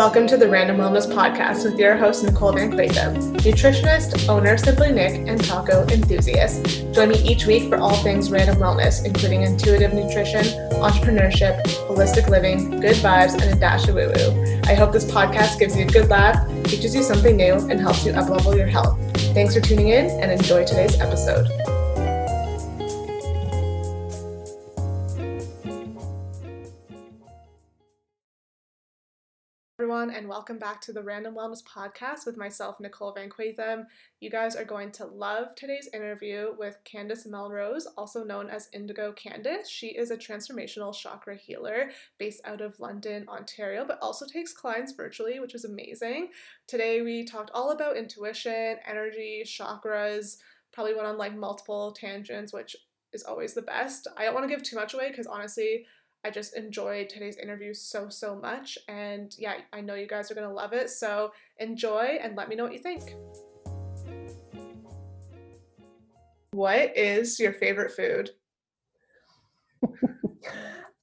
Welcome to the Random Wellness Podcast with your host, Nicole Van Clayton, nutritionist, owner Simply Nick, and taco enthusiast. Join me each week for all things random wellness, including intuitive nutrition, entrepreneurship, holistic living, good vibes, and a dash of woo woo. I hope this podcast gives you a good laugh, teaches you something new, and helps you uplevel your health. Thanks for tuning in and enjoy today's episode. Everyone, and welcome back to the Random Wellness Podcast with myself, Nicole Van Quatham. You guys are going to love today's interview with Candice Melrose, also known as Indigo Candice. She is a transformational chakra healer based out of London, Ontario, but also takes clients virtually, which is amazing. Today we talked all about intuition, energy, chakras, probably went on like multiple tangents, which is always the best. I don't want to give too much away because honestly, I just enjoyed today's interview so, so much. And yeah, I know you guys are going to love it. So enjoy and let me know what you think. What is your favorite food?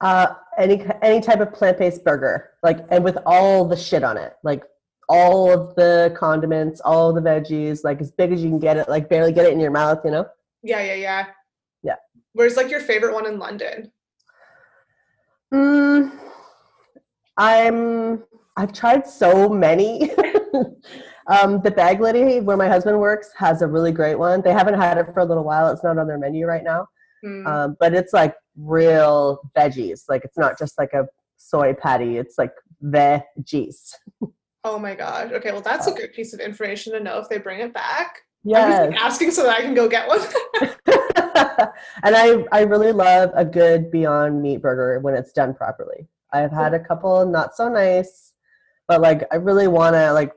uh, any any type of plant based burger, like and with all the shit on it, like all of the condiments, all the veggies, like as big as you can get it, like barely get it in your mouth, you know? Yeah, yeah, yeah. Yeah. Where's like your favorite one in London? Mm, I'm. I've tried so many. um, the Bag Lady, where my husband works, has a really great one. They haven't had it for a little while. It's not on their menu right now, mm. um, but it's like real veggies. Like it's not just like a soy patty. It's like veggies. Oh my gosh. Okay, well that's a good piece of information to know if they bring it back. Yeah. I'm just asking so that I can go get one. and I, I really love a good Beyond Meat burger when it's done properly. I've had a couple not so nice, but like I really want to like.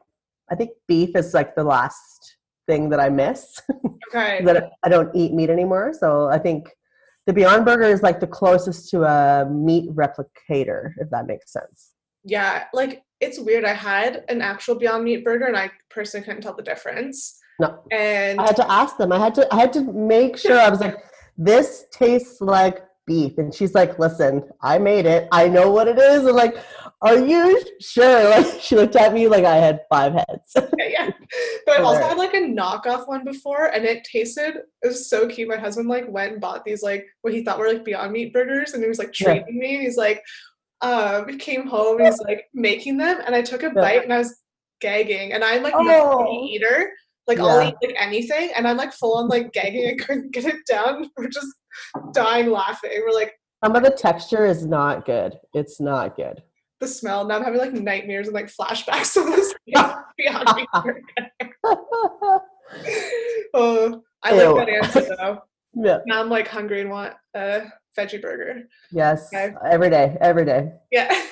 I think beef is like the last thing that I miss. Okay. that I don't eat meat anymore, so I think the Beyond Burger is like the closest to a meat replicator, if that makes sense. Yeah, like it's weird. I had an actual Beyond Meat burger, and I personally couldn't tell the difference. No. And I had to ask them. I had to I had to make sure I was like, this tastes like beef. And she's like, listen, I made it. I know what it is. I'm like, are you sure? Like she looked at me like I had five heads. yeah, yeah. But I've also had like a knockoff one before and it tasted it was so cute. My husband like went and bought these like what he thought were like beyond meat burgers and he was like treating yeah. me and he's like um came home and he's like making them and I took a yeah. bite and I was gagging and I'm like oh. not an eater. Like yeah. I'll eat like anything, and I'm like full on like gagging. I couldn't get it down. We're just dying laughing. We're like, some of the texture is not good. It's not good. The smell. Now I'm having like nightmares and like flashbacks of this beyond me. oh, I Ew. like that answer though. Yeah. Now I'm like hungry and want a veggie burger. Yes. Okay. Every day. Every day. Yeah.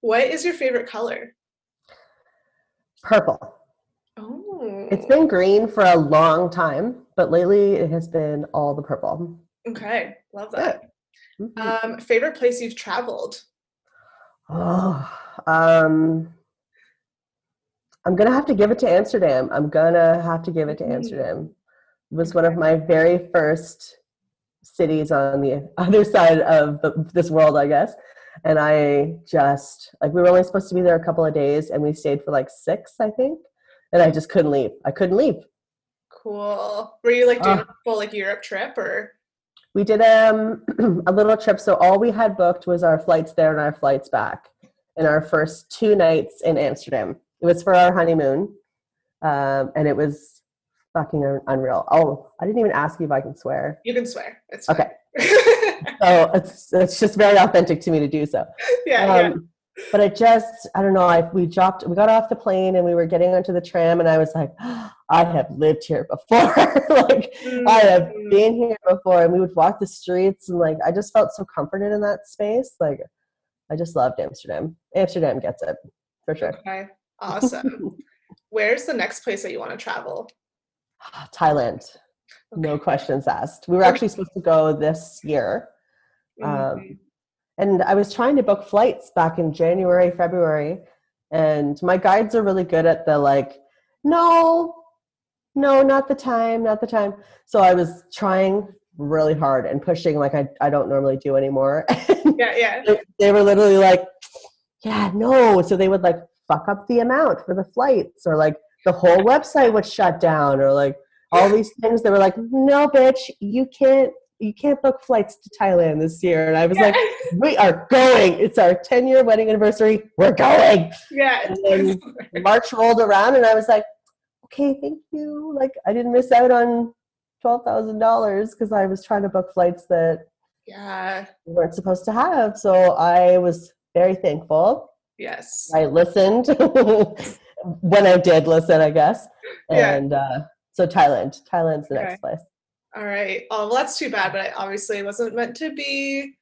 what is your favorite color? Purple. Oh. It's been green for a long time, but lately it has been all the purple. Okay, love that. Yeah. Mm-hmm. Um, favorite place you've traveled? Oh, um, I'm gonna have to give it to Amsterdam. I'm gonna have to give it to mm-hmm. Amsterdam. It was one of my very first cities on the other side of the, this world, I guess. And I just like we were only supposed to be there a couple of days, and we stayed for like six, I think and I just couldn't leave. I couldn't leave. Cool. Were you like doing uh, a full like Europe trip or? We did um a little trip. So all we had booked was our flights there and our flights back, and our first two nights in Amsterdam. It was for our honeymoon, um, and it was fucking unreal. Oh, I didn't even ask you if I can swear. You can swear. It's okay. so it's it's just very authentic to me to do so. Yeah. Um, yeah but it just i don't know I, we dropped we got off the plane and we were getting onto the tram and i was like oh, i have lived here before. Like mm-hmm. i have mm. been here before. And we would walk the streets and like i just felt so comforted in that space. Like i just loved amsterdam. Amsterdam gets it for sure. Okay awesome. Where's the next place that you want to travel? Thailand. Okay. no questions asked. We were actually supposed to go this year. Um, mm-hmm. And I was trying to book flights back in January, February, and my guides are really good at the like, no, no, not the time, not the time. So I was trying really hard and pushing like I, I don't normally do anymore. yeah, yeah. They, they were literally like, yeah, no. So they would like fuck up the amount for the flights or like the whole website would shut down or like all these things that were like no bitch you can't you can't book flights to thailand this year and i was Yeah. like we are going it's our 10 year wedding anniversary we're going yeah. And then march rolled around and i was like okay thank you like i didn't miss out on $12000 because i was trying to book flights that yeah. we weren't supposed to have so i was very thankful Yes. I listened when I did listen, I guess. Yeah. And uh, so Thailand, Thailand's the Okay. next place. All right. Oh, well, that's too bad, but I obviously wasn't meant to be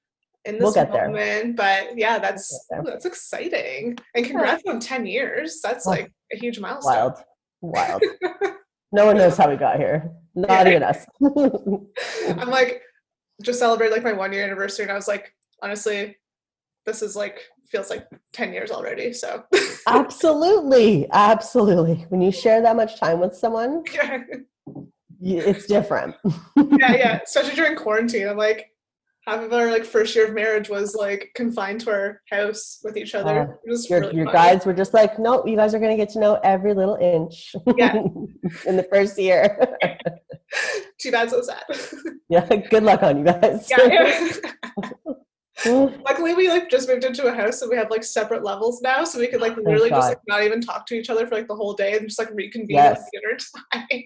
in this We'll get there. moment. But yeah, that's We'll ooh, that's exciting. And congrats on 10 years. That's Oh. like a huge milestone. Wild, wild. no one knows how we got here. Not Yeah. even us. I'm like just celebrated like my one year anniversary, and I was like, honestly, this is like feels like 10 years already. So absolutely, absolutely. When you share that much time with someone, yeah, it's different. yeah, yeah. Especially during quarantine. I'm like, half of our like first year of marriage was like confined to our house with each other. Uh, it was Your, really your were just like, no, you guys are going to get to know every little inch Yeah. in the first year. Too bad, so sad. yeah, good luck on you guys. yeah, yeah. Luckily, we like just moved into a house and we have like separate levels now, so we could like literally just like not even talk to each other for like the whole day and just like reconvene Yes. at dinner time.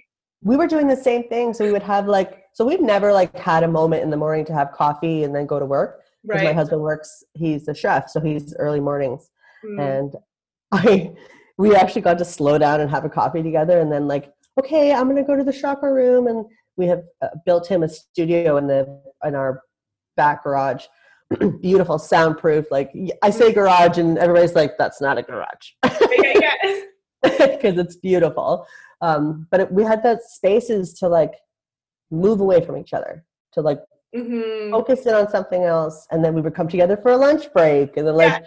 We were doing the same thing. So we would have like so we've never like had a moment in the morning to have coffee and then go to work. Because my husband works he's a chef so he's early mornings. Mm. and i we actually got to slow down and have a coffee together and then like okay i'm gonna go to the chakra room. And we have uh, built him a studio in the in our back garage. Beautiful soundproof like I say garage and everybody's like that's not a garage. Yeah, yeah. because it's beautiful. Um, but it, we had the spaces to like move away from each other, to like Mhm. focus in on something else, and then we would come together for a lunch break, and then like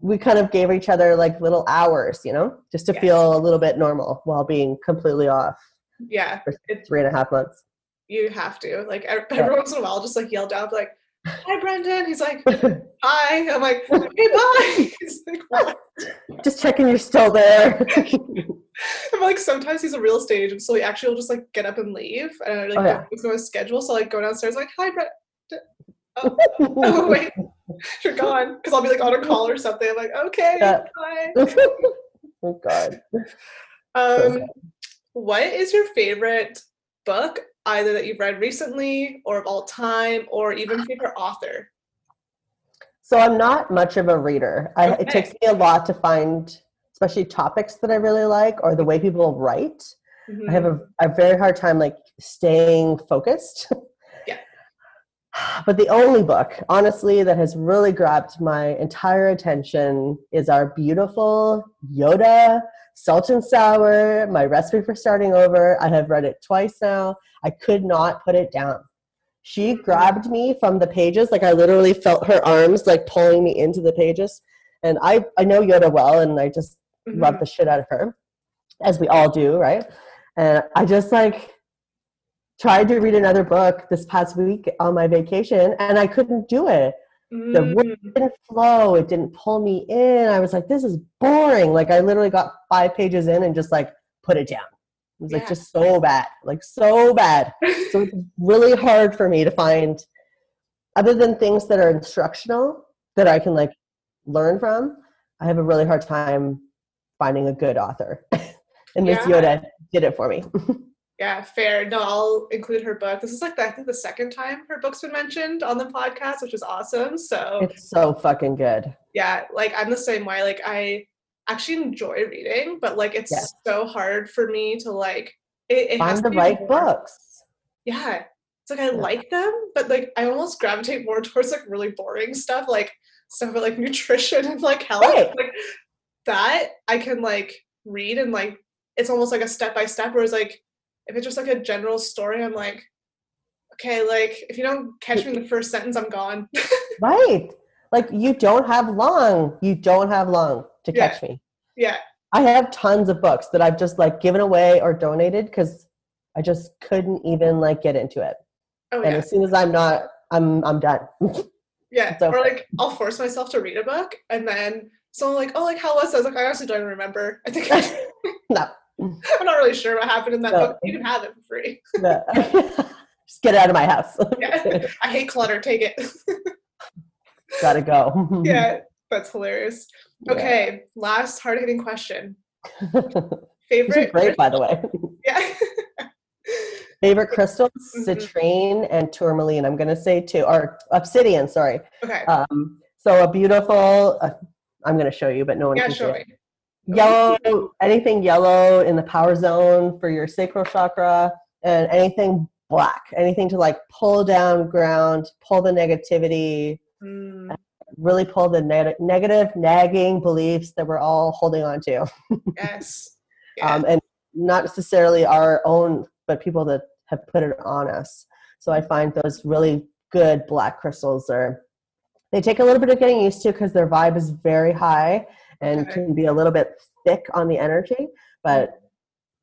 we kind of gave each other like little hours, you know, just to Yes. feel a little bit normal while being completely off Yeah, for It's- three and a half months. you have to. Like ev- Yeah. every once in a while, just like yell down, be like, "Hi, Brendan." He's like, "Hi." I'm like, "Okay, bye." He's like, "What?" just checking you're still there. I'm like, sometimes he's a real estate agent, so he actually will just like get up and leave, and I like Oh, yeah. don't it's schedule. So like go downstairs, like, "Hi, Brett." Oh, oh wait, you're gone because I'll be like on a call or something. I'm like, okay, Yeah. bye. oh God. Um, what is your favorite book, either that you've read recently or of all time, or even favorite author? So I'm not much of a reader. I, Okay. It takes me a lot to find, especially topics that I really like or the way people write. I mm-hmm. have a, a very hard time like staying focused. Yeah. But the only book, honestly, that has really grabbed my entire attention is our beautiful Yoda Salt and Sour, My Recipe for Starting Over. I have read it twice now. I could not put it down. She mm-hmm. grabbed me from the pages, like I literally felt her arms like pulling me into the pages. And I, I know Yoda well, and I just Mhm. love the shit out of her, as we all do, right? And I just like tried to read another book this past week on my vacation, and I couldn't do it. The Mm, It didn't flow. It didn't pull me in. I was like, this is boring. Like I literally got five pages in and just like put it down. It was like just so bad, like so bad. So it's really hard for me to find, other than things that are instructional that I can like learn from. I have a really hard time finding a good author, and Miss Yeah. Yoda did it for me. yeah, fair. No, I'll include her book. This is like the, I think the second time her book's been mentioned on the podcast, which is awesome. So it's so fucking good. yeah, like I'm the same way. Like I actually enjoy reading, but like it's Yes. so hard for me to like it, it Find the right more- books. Yeah. It's like I Yeah. like them, but like I almost gravitate more towards like really boring stuff, like stuff about like nutrition and like health. Right. Like that I can like read and like it's almost like a step by step. Whereas like if it's just like a general story, I'm like, okay, like if you don't catch me in the first sentence, I'm gone. Right. Like you don't have long. You don't have long to Yeah. catch me. yeah. I have tons of books that I've just like given away or donated because I just couldn't even like get into it. Oh And yeah. as soon as I'm not, I'm I'm done. Yeah. or like I'll force myself to read a book and then So I'm like, oh, like how was that? I was like, I honestly don't even remember. I think I, no. I'm not really sure what happened in that No. book. You can have it for free. No. Just get it out of my house. Yeah. I hate clutter. Take it. Gotta go. yeah, that's hilarious. Yeah. Okay, last hard hitting question. These are Favorite? great, by the way. Yeah. Favorite crystals, Mhm. citrine and tourmaline. I'm gonna say two, or obsidian. Sorry. okay. Um, so a beautiful. Uh, I'm gonna show you, but no one yeah, can show see. it. Yellow, anything yellow in the power zone for your sacral chakra, and anything black, anything to like pull down ground, pull the negativity, Mm, really pull the neg- negative, nagging beliefs that we're all holding on to. yes. Yeah. um, and not necessarily our own, but people that have put it on us. So I find those really good black crystals are. They take a little bit of getting used to because their vibe is very high and can be a little bit thick on the energy, but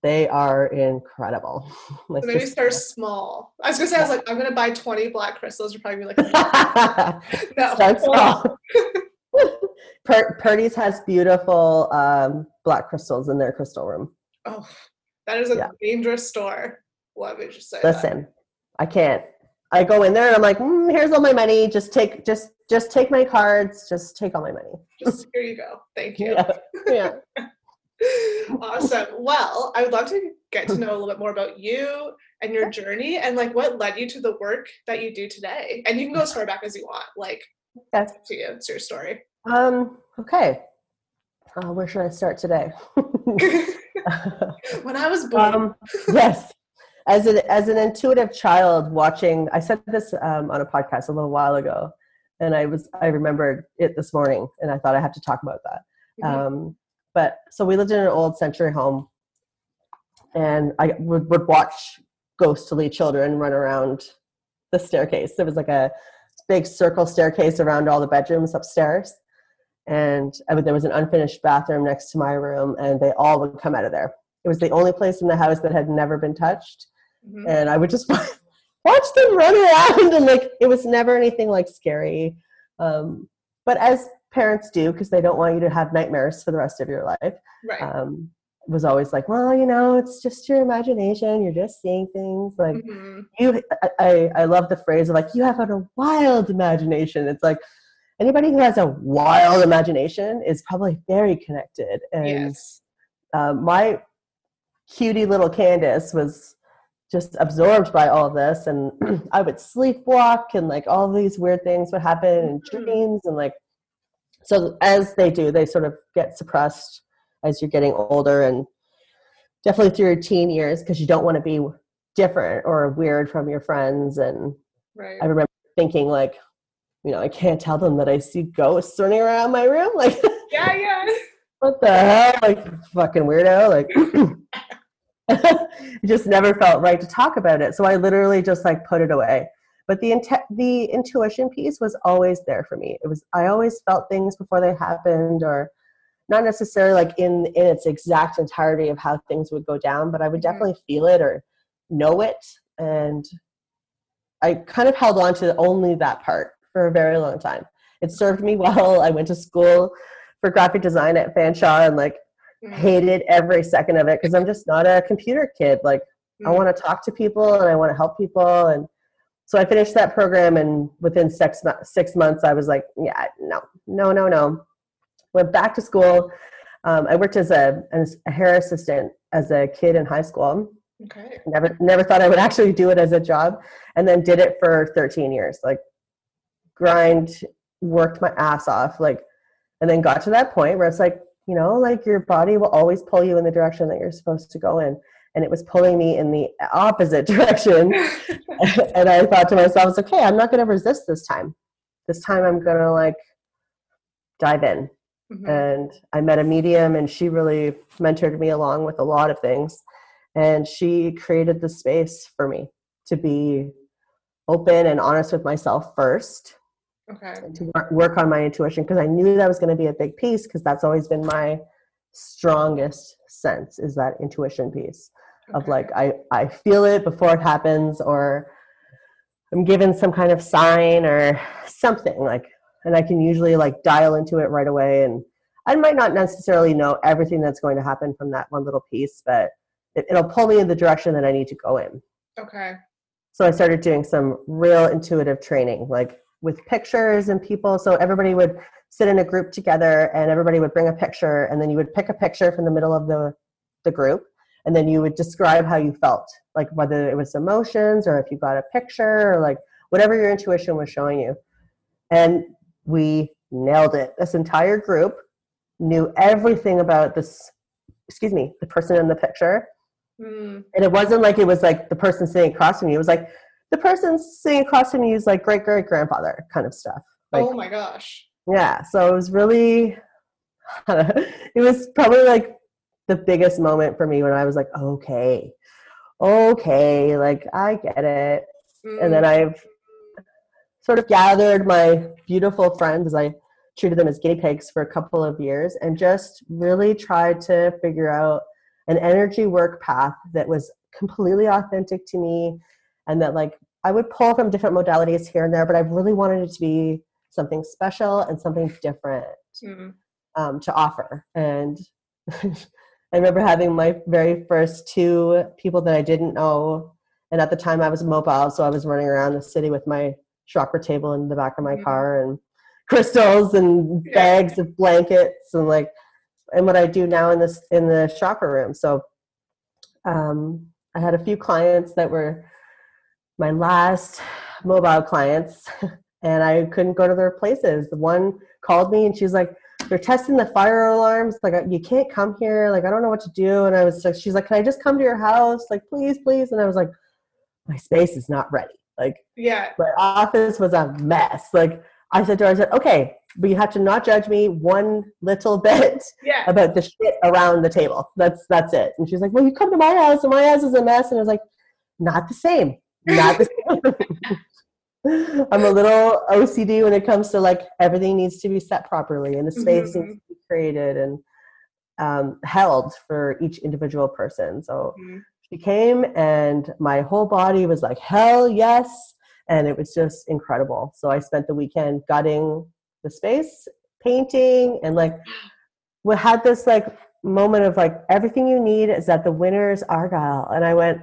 they are incredible. like so maybe start small. I was gonna say I was like, I'm gonna buy 20 black crystals. You're probably be like, no. Start small. Per- Purdy's has beautiful um, black crystals in their crystal room. Oh, that is a Yeah. dangerous store. Let me just say. that. listen i can't i go in there and i'm like mm, here's all my money just take just just take my cards just take all my money Just here you go. Thank you. yeah yeah awesome. Well, I would love to get to know a little bit more about you and your journey and like what led you to the work that you do today. And you can go as far back as you want. Like Okay. it's to you. It's your story. um okay uh, where should i start today when I was born. um yes as an as an intuitive child watching i said this um, on a podcast a little while ago and i was i remembered it this morning and i thought i had to talk about that Mhm. Um, but so we lived in an old century home, and I would, would watch ghostly children run around the staircase. There was like a big circle staircase around all the bedrooms upstairs, and I would, there was an unfinished bathroom next to my room, and they all would come out of there. It was the only place in the house that had never been touched, Mhm. and I would just watch them run around, and like it was never anything like scary. Um, but as parents do, because they don't want you to have nightmares for the rest of your life, Right. um, was always like, well, you know, it's just your imagination. You're just seeing things. Like Mhm. you, I, I, I love the phrase of like, you have a wild imagination. It's like anybody who has a wild imagination is probably very connected. And Yes. um, my cutie little Candice was just absorbed by all this, and I would sleepwalk, and like all these weird things would happen in Mhm. dreams, and like so as they do, they sort of get suppressed as you're getting older, and definitely through your teen years because you don't want to be different or weird from your friends. And Right. I remember thinking like, you know, I can't tell them that I see ghosts running around my room, like. yeah, yeah. what the hell? Like, fucking weirdo. Like, it just never felt right to talk about it. So I literally just like put it away. But the inte- the intuition piece was always there for me. It was I always felt things before they happened, or not necessarily like in in its exact entirety of how things would go down, but I would Mhm. definitely feel it or know it, and I kind of held on to only that part for a very long time. It served me well. I went to school for graphic design at Fanshawe and like. Hated every second of it because I'm just not a computer kid. Like I Mhm. want to talk to people and I want to help people and so I finished that program and within six six months I was like, yeah, no, no, no, no. Went back to school. Um, I worked as a, as a hair assistant as a kid in high school. Okay. Never never thought I would actually do it as a job, and then did it for 13 years. Like grind, worked my ass off, like, and then got to that point where it's like, you know, like your body will always pull you in the direction that you're supposed to go in, and it was pulling me in the opposite direction. and I thought to myself, it's okay, I'm not going to resist this time. This time I'm going to like dive in Mhm. and I met a medium, and she really mentored me along with a lot of things. And she created the space for me to be open and honest with myself first, Okay. to wor- work on my intuition because I knew that was going to be a big piece because that's always been my strongest sense is that intuition piece of like I, I feel it before it happens or i'm given some kind of sign or something like and i can usually like dial into it right away and I might not necessarily know everything that's going to happen from that one little piece, but it, it'll pull me in the direction that I need to go in. Okay. So I started doing some real intuitive training, like with pictures and people. So everybody would sit in a group together and everybody would bring a picture and then you would pick a picture from the middle of the, the group and then you would describe how you felt, like whether it was emotions or if you got a picture or like whatever your intuition was showing you. And we nailed it. This entire group knew everything about this, excuse me, the person in the picture. Mm. And it wasn't like it was like the person sitting across from you. It was like the person sitting across from you is like great great grandfather kind of stuff. Like, oh my gosh. Yeah. So it was really, it was probably like the biggest moment for me when I was like, okay, okay, like I get it. Mm. And then mm. I've sort of gathered my beautiful friends, as I treated them as guinea pigs for a couple of years, and just really tried to figure out an energy work path that was completely authentic to me and that like I would pull from different modalities here and there, but I really wanted it to be something special and something different mm. um, to offer. And I remember having my very first two people that I didn't know. And at the time I was mobile, so I was running around the city with my chakra table in the back of my mm-hmm. car and crystals and bags of blankets and like and what I do now in this in the chakra room. So um, I had a few clients that were my last mobile clients and I couldn't go to their places. The one called me and she's like, they're testing the fire alarms. Like, uh, you can't come here. Like, I don't know what to do. And I was like, she's like, can I just come to your house? Like, please, please. And I was like, my space is not ready. Like, yeah, my office was a mess. Like, I said to her, I said, okay, but you have to not judge me one little bit yeah. about the shit around the table. That's that's it. And she's like, well, you come to my house, and my house is a mess. And I was like, not the same. Not the same. I'm a little OCD when it comes to like everything needs to be set properly and the space mm-hmm. needs to be created and um, held for each individual person. So mm-hmm. she came and my whole body was like, hell yes. And it was just incredible. So I spent the weekend gutting the space, painting, and like we had this like moment of like everything you need is at the winners Argyle. And I went,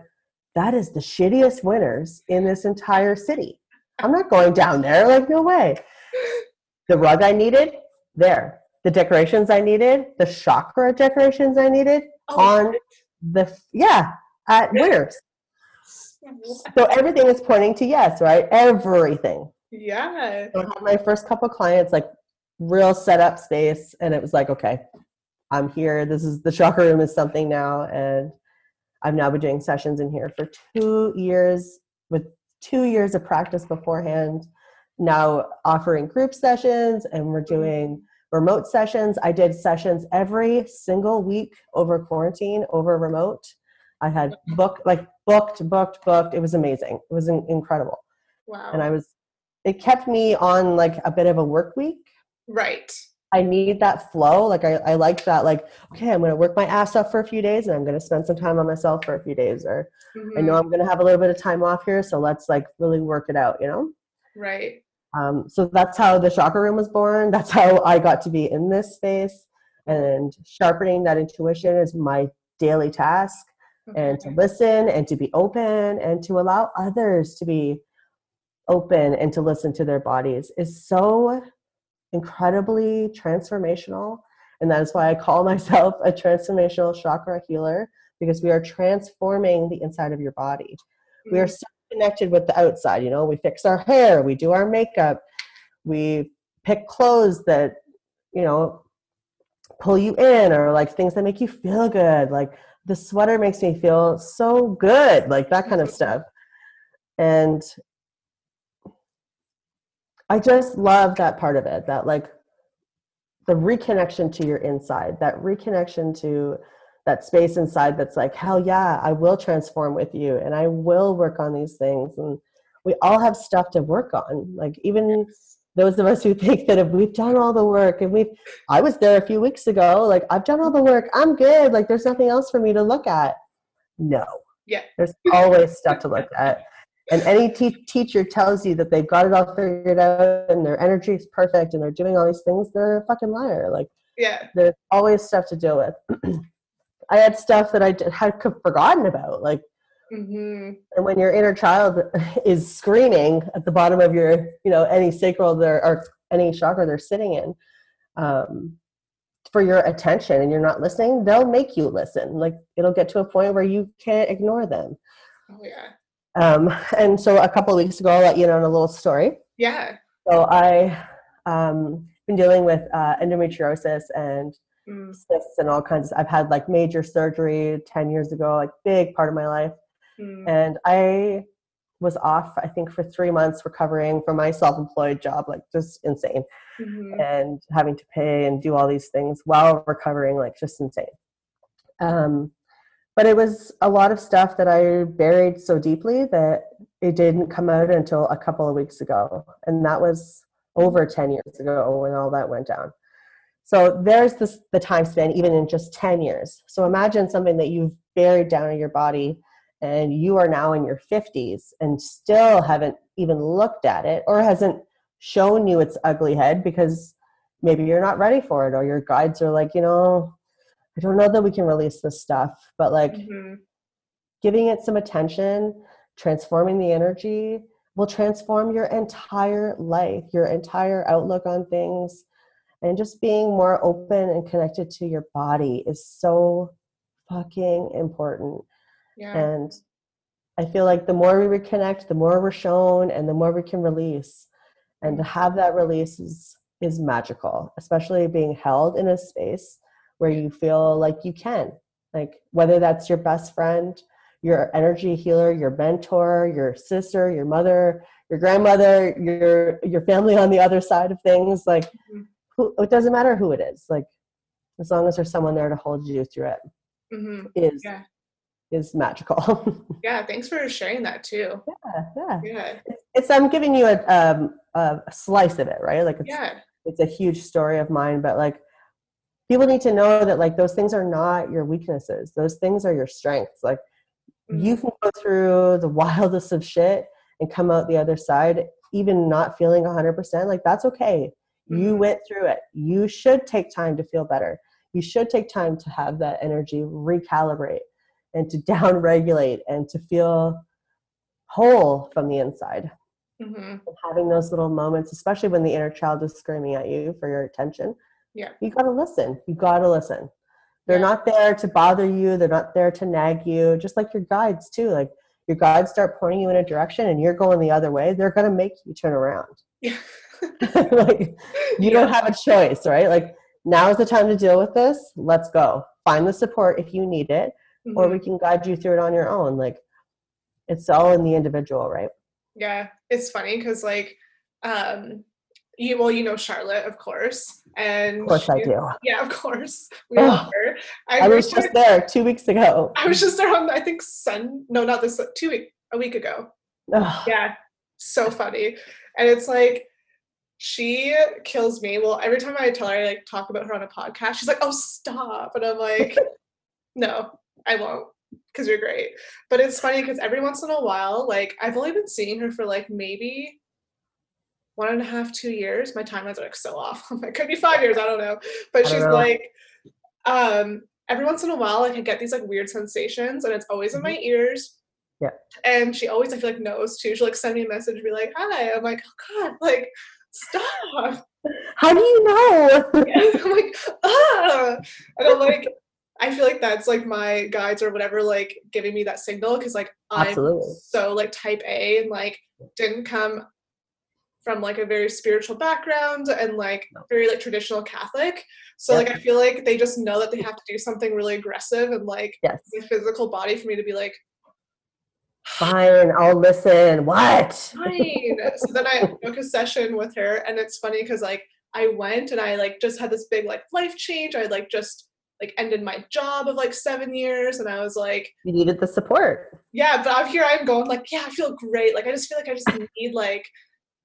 that is the shittiest winners in this entire city. I'm not going down there. Like, no way. The rug I needed, there. The decorations I needed, the chakra decorations I needed oh, on the, yeah, at Winners. So everything is pointing to yes, right? Everything. Yeah. So I had my first couple clients, like real setup space, and it was like, okay, I'm here. This is the chakra room is something now, and I've now been doing sessions in here for two years with two years of practice beforehand. Now offering group sessions, and we're mm-hmm. doing remote sessions. I did sessions every single week over quarantine, over remote. I had mm-hmm. booked, like booked, booked, booked. It was amazing. It was incredible. Wow. And I was, it kept me on like a bit of a work week. Right. I need that flow. Like I, I like that. Like, okay, I'm going to work my ass off for a few days, and I'm going to spend some time on myself for a few days. Or mm-hmm. I know mm-hmm. I'm going to have a little bit of time off here, so let's like really work it out. You know? Right. Um, so that's how the chakra room was born. That's how I got to be in this space, and sharpening that intuition is my daily task. Okay. And to listen and to be open and to allow others to be open and to listen to their bodies is so incredibly transformational. And that is why I call myself a transformational chakra healer because we are transforming the inside of your body. We are mm. so connected with the outside. You know, we fix our hair, we do our makeup, we pick clothes that, you know, pull you in or like things that make you feel good. Like the sweater makes me feel so good, like that kind of stuff. And I just love that part of it, that like the reconnection to your inside, that reconnection to that space inside that's like, hell yeah, I will transform with you and I will work on these things. And we all have stuff to work on. Like even those of us who think that if we've done all the work and we've I was there a few weeks ago, like I've done all the work, I'm good, like there's nothing else for me to look at. No. Yeah. There's always stuff to look at and any te- teacher tells you that they've got it all figured out and their energy is perfect and they're doing all these things they're a fucking liar like Yeah. There's always stuff to deal with. I had stuff that I had forgotten about, like, mm-hmm. and when your inner child is screaming at the bottom of your, you know, any sacral there or any chakra they're sitting in, um, for your attention, and you're not listening, they'll make you listen. Like, it'll get to a point where you can't ignore them. Oh yeah. Um, and so a couple of weeks ago, I'll let you know in a little story. Yeah. So I um been dealing with uh, endometriosis and Mm. cysts and all kinds of, I've had like major surgery 10 years ago, like big part of my life. Mm. And I was off, I think, for three months recovering from my self employed job, like just insane. Mhm. And having to pay and do all these things while recovering, like just insane. Um, but it was a lot of stuff that I buried so deeply that it didn't come out until a couple of weeks ago. And that was over 10 years ago when all that went down. So there's this, the time span, even in just 10 years. So imagine something that you've buried down in your body and you are now in your 50s and still haven't even looked at it or hasn't shown you its ugly head because maybe you're not ready for it or your guides are like, you know, I don't know that we can release this stuff, but like Mhm. giving it some attention, transforming the energy will transform your entire life, your entire outlook on things. And just being more open and connected to your body is so fucking important. Yeah. And I feel like the more we reconnect, the more we're shown and the more we can release. And to have that release is, is magical, especially being held in a space where you feel like you can. Like whether that's your best friend, your energy healer, your mentor, your sister, your mother, your grandmother, your your family on the other side of things, like Mhm. who, it doesn't matter who it is. Like as long as there's someone there to hold you through it, Mhm. is Yeah. is magical. Yeah. Thanks for sharing that too. yeah, yeah. Yeah. It's I'm giving you a um a slice of it, right? Like it's Yeah. it's a huge story of mine, but like people need to know that like those things are not your weaknesses. Those things are your strengths. Like you can go through the wildest of shit and come out the other side even not feeling 100% like that's okay you Mhm. went through it you should take time to feel better you should take time to have that energy recalibrate and to down regulate and to feel whole from the inside Mhm. having those little moments especially when the inner child is screaming at you for your attention Yeah. you got to listen. You got to listen. They're Yeah. not there to bother you. They're not there to nag you. Just like your guides too. Like your guides start pointing you in a direction and you're going the other way they're going to make you turn around. Yeah. like you don't have a choice right? Like now is the time to deal with this. Let's go. Find the support if you need it or Mhm. we can guide you through it on your own. Like it's all in the individual right? Yeah, it's funny because like, um, you well, you know Charlotte, of course, and of course i do Yeah, of course, we love her. i was just there two weeks ago I was just there on I think Sun. No, not this. Two week a week ago. Ugh. Yeah, so funny, and it's like she kills me. Well, every time I tell her I like talk about her on a podcast, she's like, "Oh, stop," and I'm like, "No, I won't." Because you're great, but it's funny because every once in a while, like I've only been seeing her for like maybe one and a half, two years. My timelines are like so off. it could be five years. I don't know. But she's know. like, um, every once in a while, I can get these like weird sensations, and it's always in my ears. Mm-hmm. Yeah. And she always, I feel like, knows too. She'll like send me a message, be like, "Hi." I'm like, "Oh God, like, stop." how do you know I'm like, ah, and I'm like, I feel like that's like my guides or whatever, like giving me that signal because like I'm so like type A and like didn't come from like a very spiritual background and like very like traditional Catholic. So like I feel like they just know that they have to do something really aggressive and like yes the physical body for me to be like fine i'll listen what fine. so then I took a session with her, and it's funny because like I went and I like just had this big like life change. I like just like ended my job of like seven years, and I was like, you needed the support yeah. But out here I'm going like, yeah, I feel great. Like I just feel like I just need like,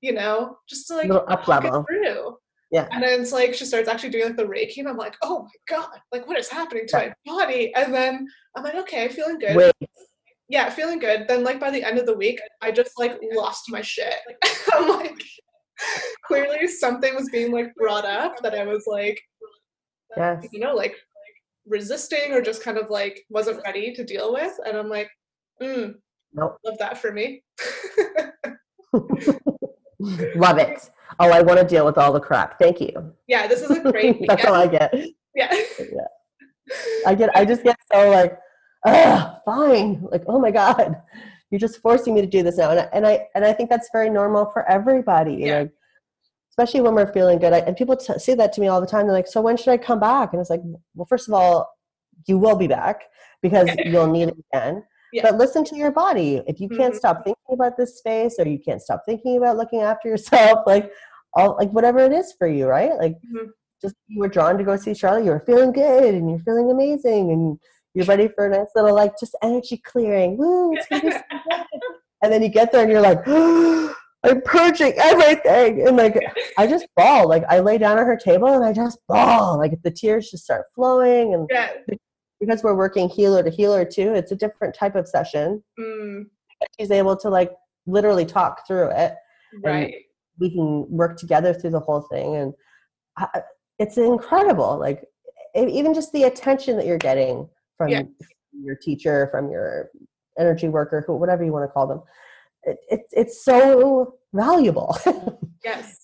you know, just to like up level. through. Yeah. And then it's like she starts actually doing like the Reiki, and I'm like, oh my god, like what is happening to Yeah. my body? And then I'm like, okay, feeling good wait yeah, feeling good. Then like by the end of the week, I just like lost my shit. I'm like, clearly something was being like brought up that I was like, Yes. you know, like, like resisting or just kind of like wasn't ready to deal with. And I'm like, mm, Nope. love that for me. Love it. Oh, I want to deal with all the crap. Thank you. yeah, this is a great That's all. I get. Yeah. yeah. I get. I just get so like, ah, fine. Like, oh my god, you're just forcing me to do this now, and I, and I and I think that's very normal for everybody. Yeah. know, especially when we're feeling good. I, and people t- say that to me all the time. They're like, "So when should I come back?" And it's like, well, first of all, you will be back because you'll need it again. Yeah. But listen to your body. If you can't Mhm. stop thinking about this space, or you can't stop thinking about looking after yourself, like all like whatever it is for you, right? Like Mhm. just you were drawn to go see Charlotte, you were feeling good and you're feeling amazing and you're ready for a nice little like just energy clearing. Woo, it's gonna be so good. And then you get there and you're like, I'm purging everything. And like I just bawl. Like I lay down on her table and I just bawl. Like the tears just start flowing and Yeah. Because we're working healer to healer too, it's a different type of session. Mm, She's able to like literally talk through it. right. we can work together through the whole thing and I, it's incredible like even just the attention that you're getting from Yeah. your teacher from your energy worker who whatever you want to call them it, it, it's so valuable Yes.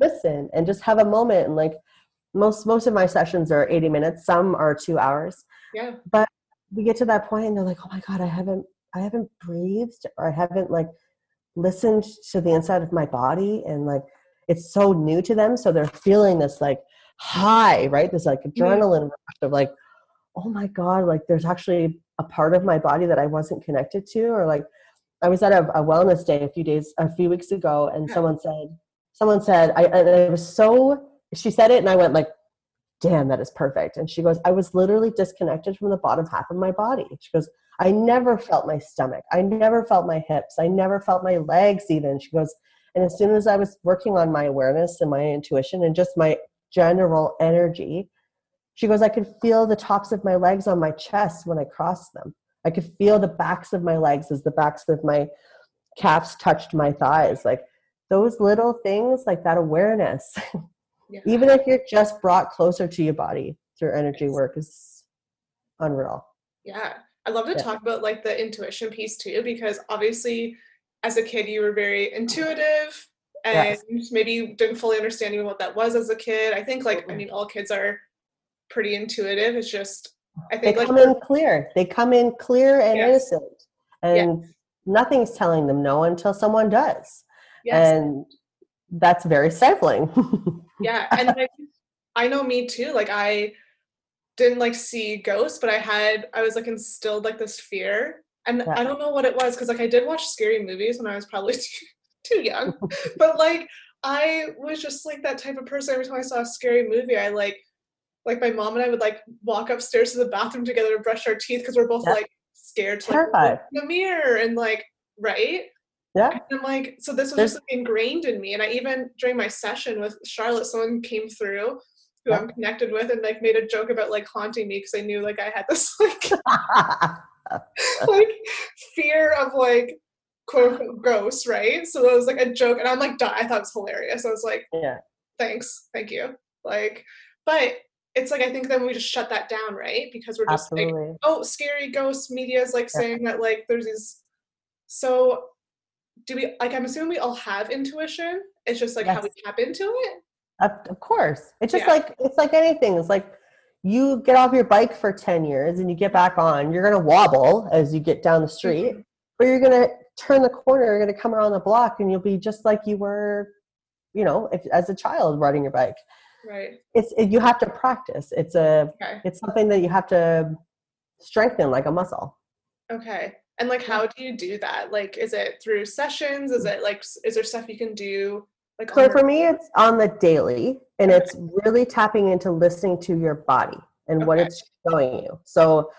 listen and just have a moment and like most most of my sessions are 80 minutes some are two hours Yeah. But we get to that point and they're like oh my god i haven't i haven't breathed or i haven't like listened to the inside of my body and like it's so new to them so they're feeling this like high right this like mm-hmm. adrenaline rush of like oh my god like there's actually a part of my body that i wasn't connected to or like i was at a, a wellness day a few days a few weeks ago and Yeah. someone said someone said i and it was so she said it and i went like damn that is perfect. And she goes i was literally disconnected from the bottom half of my body. She goes i never felt my stomach. I never felt my hips. I never felt my legs even. She goes and as soon as i was working on my awareness and my intuition and just my general energy she goes i could feel the tops of my legs on my chest when i crossed them. I could feel the backs of my legs as the backs of my calves touched my thighs. Like those little things like that awareness Yeah. even if you're just brought closer to your body through energy work is unreal Yeah. I love to Yeah. talk about like the intuition piece too, because obviously as a kid you were very intuitive and Yes. maybe you didn't fully understand even what that was as a kid. I think like I mean all kids are pretty intuitive. It's just I they think like come in clear they come in clear and Yes. innocent and nothing's telling them no until someone does yes, and that's very stifling yeah. And like I know me too. Like I didn't like see ghosts, but I had I was like instilled like this fear. And Yeah. I don't know what it was because like I did watch scary movies when I was probably too, too young. but like I was just like that type of person. Every time I saw a scary movie, I like like my mom and I would like walk upstairs to the bathroom together to brush our teeth because we're both Yeah. like scared to like Terrified. in the mirror and like right. Yeah And I'm like, so this was There's- just like, ingrained in me. And I even during my session with Charlotte, someone came through who Yeah. I'm connected with and like made a joke about like haunting me because I knew like I had this like like fear of like quote unquote ghosts, right? So it was like a joke, and I'm like, die. I thought it was hilarious. I was like, yeah thanks, thank you. Like, but it's like I think then we just shut that down, right? Because we're just like, oh, scary ghost media is like Yeah. saying that like there's these. So, do we like? I'm assuming we all have intuition. It's just like how we tap into it. of, of course it's just Yeah. like it's like anything it's like you get off your bike for 10 years and you get back on you're going to wobble as you get down the street Mhm. but you're going to turn the corner you're going to come around the block and you'll be just like you were you know if, as a child riding your bike Right. it's it, you have to practice it's a Okay. it's something that you have to strengthen like a muscle Okay. And like, how do you do that? Like, is it through sessions? Is it like, is there stuff you can do? Like, so for me it's on the daily and it's really tapping into listening to your body and what it's showing you so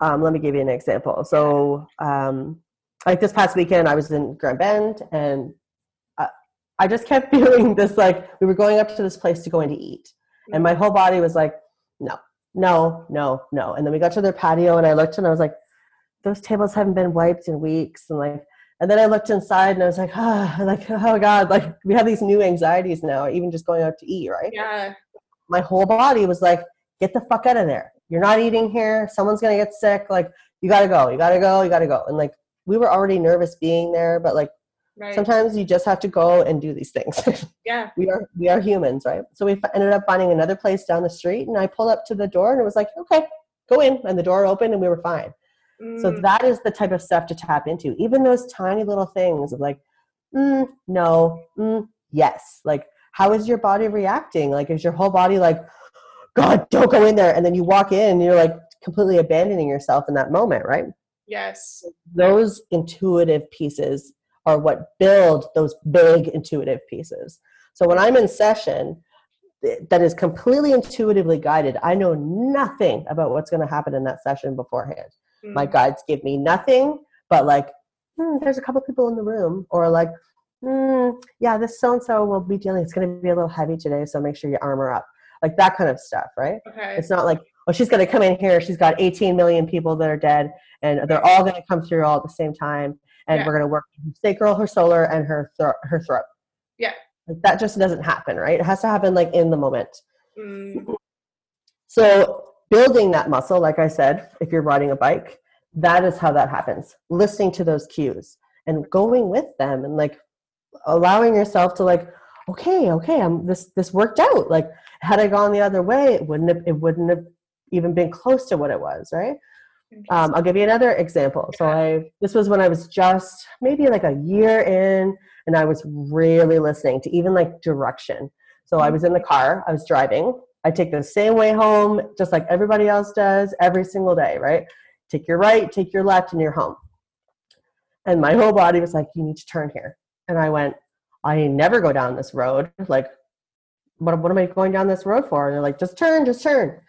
um, let me give you an example so um, like this past weekend i was in grand bend and I, I just kept feeling this like we were going up to this place to go in to eat and my whole body was like no no no no and then we got to their patio and i looked and i was like those tables haven't been wiped in weeks and like and then i looked inside and i was like ah like oh god like we have these new anxieties now even just going out to eat right yeah. my whole body was like get the fuck out of there. You're not eating here. Someone's gonna get sick. Like you gotta go. You gotta go. You gotta go. And like we were already nervous being there, but like Right. sometimes you just have to go and do these things. yeah. we are we are humans, right? So we ended up finding another place down the street, and I pulled up to the door, and it was like, okay, go in, and the door opened, and we were fine. So Mm, that is the type of stuff to tap into. Even those tiny little things of like, mm, no, mm, yes. Like, how is your body reacting? Like, is your whole body like, God, don't go in there? And then you walk in, you're like completely abandoning yourself in that moment, right? yes. Those intuitive pieces are what build those big intuitive pieces. So when I'm in session, that is completely intuitively guided. I know nothing about what's going to happen in that session beforehand my Mm, guides give me nothing but like hmm, there's a couple people in the room or like hmm, yeah this so and so will be dealing it's going to be a little heavy today so make sure you armor up like that kind of stuff right? Okay. it's not like oh she's going to come in here she's got 18 million people that are dead and they're all going to come through all at the same time and Yeah. we're going to work her sacral her solar and her thro- her throat. Yeah. like that just doesn't happen right? It has to happen like in the moment. Mm, so building that muscle, like I said, if you're riding a bike, that is how that happens. Listening to those cues and going with them and like allowing yourself to like, okay, okay, I'm this this worked out. Like had I gone the other way, it wouldn't have it wouldn't have even been close to what it was, right? Um, I'll give you another example. So I this was when I was just maybe like a year in, and I was really listening to even like direction. So I was in the car, I was driving. I take the same way home, just like everybody else does, every single day, right? Take your right, take your left, and you're home. And my whole body was like, "You need to turn here." And I went, "I never go down this road. Like, what, what am I going down this road for?" And they're like, "Just turn, just turn."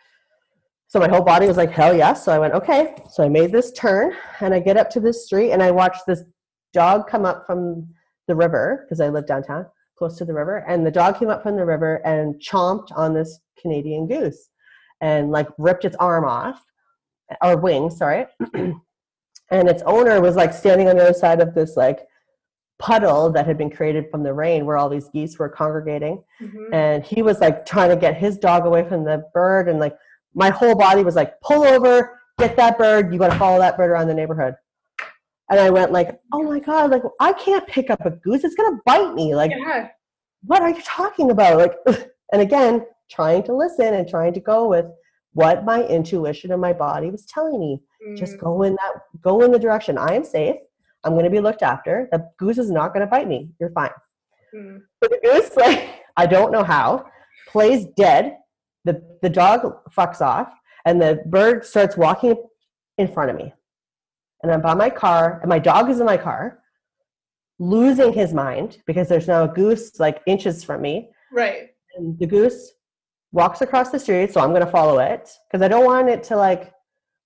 So my whole body was like, hell yes. So I went, okay. So I made this turn and I get up to this street and I watch this dog come up from the river because I live downtown, close to the river. And the dog came up from the river and chomped on this Canadian goose and like ripped its arm off or wing, sorry. and its owner was like standing on the other side of this like puddle that had been created from the rain where all these geese were congregating mhm. and he was like trying to get his dog away from the bird and like my whole body was like pull over get that bird you got to follow that bird around the neighborhood and i went like oh my god like i can't pick up a goose. It's going to bite me. Like yeah. what are you talking about? Like and again trying to listen and trying to go with what my intuition and my body was telling me. Just Mm, go in that go in the direction. I am safe. I'm going to be looked after. The goose is not going to bite me. You're fine. Mm, so the goose, like, I don't know how, plays dead. The, the dog fucks off, and the bird starts walking in front of me. And I'm by my car, and my dog is in my car, losing his mind because there's now a goose like inches from me. Right. And the goose walks across the street, so I'm going to follow it because I don't want it to like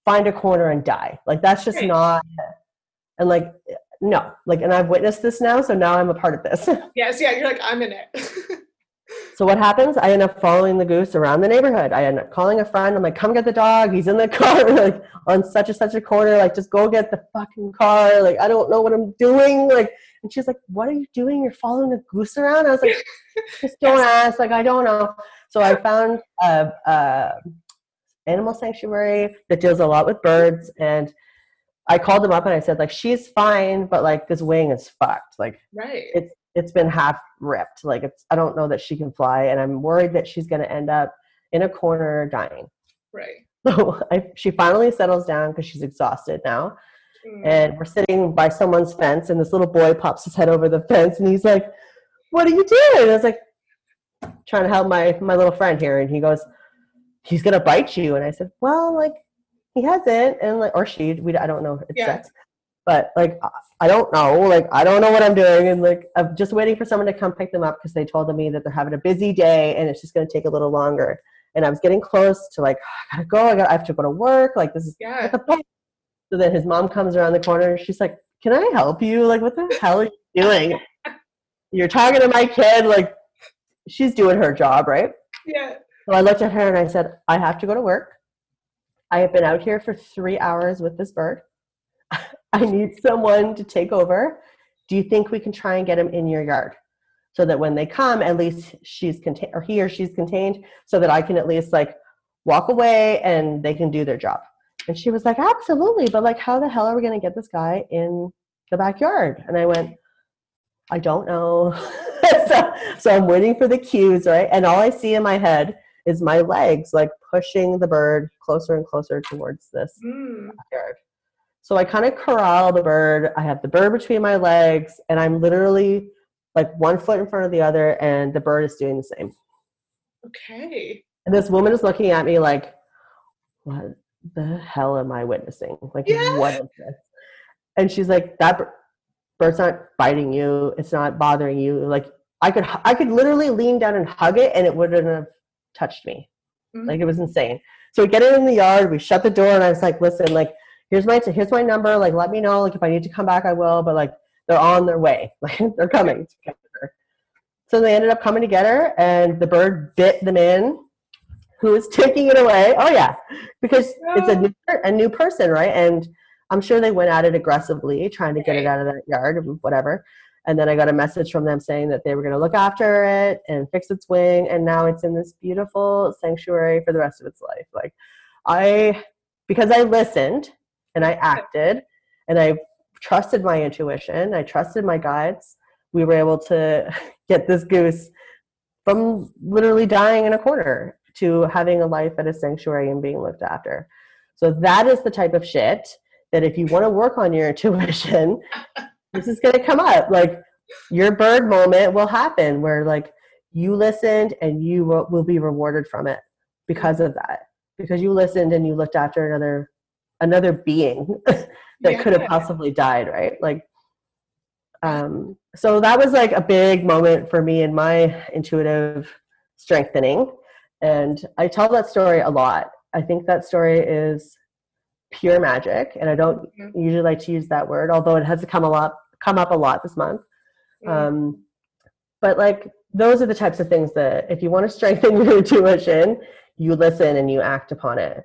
find a corner and die. Like, that's just Right. not, and like, no, like, and I've witnessed this now, so now I'm a part of this. Yes. Yeah. You're like I'm in it. So what happens? I end up following the goose around the neighborhood. I end up calling a friend. I'm like, "Come get the dog. He's in the car, like on such and such a corner. Like, just go get the fucking car. Like, I don't know what I'm doing. Like, and she's like, "What are you doing? You're following a goose around?" I was like, "Just don't ask. Like, I don't know." So I found a, a animal sanctuary that deals a lot with birds, and I called them up and I said, like, she's fine, but like this wing is fucked. Like, right. it's it's been half ripped. Like it's I don't know that she can fly, and I'm worried that she's going to end up in a corner dying. right. So I, she finally settles down because she's exhausted now, Mm, and we're sitting by someone's fence, and this little boy pops his head over the fence, and he's like, "What are you doing?" And I was like, "Trying to help my my little friend here," and he goes, "He's going to bite you," and I said, "Well, like." He hasn't, and like, or she, we, I don't know, it's Yeah. sex, but like, I don't know. Like, I don't know what I'm doing. And like, I'm just waiting for someone to come pick them up because they told me that they're having a busy day and it's just going to take a little longer. And I was getting close to like, oh, I gotta go. I, got, I have to go to work. Like, this is Yeah. So then his mom comes around the corner and she's like, Can I help you? Like, what the hell are you doing? You're talking to my kid. Like, she's doing her job, right? Yeah. So I looked at her and I said, I have to go to work. I have been out here for three hours with this bird. I need someone to take over. Do you think we can try and get him in your yard? So that when they come, at least she's contained, or he or she's contained, so that I can at least like walk away and they can do their job. And she was like, absolutely. But like, how the hell are we going to get this guy in the backyard? And I went, I don't know. so, so I'm waiting for the cues, right? And all I see in my head is my legs like pushing the bird closer and closer towards this Mm. backyard. So I kind of corral the bird. I have the bird between my legs, and I'm literally like one foot in front of the other, and the bird is doing the same. Okay. And this woman is looking at me like, what the hell am I witnessing? Like, Yeah. what is this? And she's like, that bird's not biting you. It's not bothering you. Like, I could, I could literally lean down and hug it, and it wouldn't have touched me. Mhm. Like, it was insane. So we get it in the yard. We shut the door, and I was like, listen, like, here's my, here's my number. Like, let me know. Like, if I need to come back, I will. But like, they're on their way. Like, they're coming to get her. So they ended up coming to get her, and the bird bit them in. Who was taking it away? Oh yeah, because it's a new, a new person, right? And I'm sure they went at it aggressively, trying to get it out of that yard, or whatever. And then I got a message from them saying that they were going to look after it and fix its wing, and now it's in this beautiful sanctuary for the rest of its life. Like I, because I listened and I acted, and I trusted my intuition, I trusted my guides. We were able to get this goose from literally dying in a corner to having a life at a sanctuary and being looked after. So that is the type of shit that if you want to work on your intuition, this is going to come up. Like your bird moment will happen where like you listened and you will, will be rewarded from it because of that. Because you listened and you looked after another another being that could have possibly died, right? Like um so that was like a big moment for me in my intuitive strengthening and i tell that story a lot i think that story is pure magic and i don't Mhm. usually like to use that word although it has come a lot come up a lot this month Mm. um but like those are the types of things that if you want to strengthen your intuition you listen and you act upon it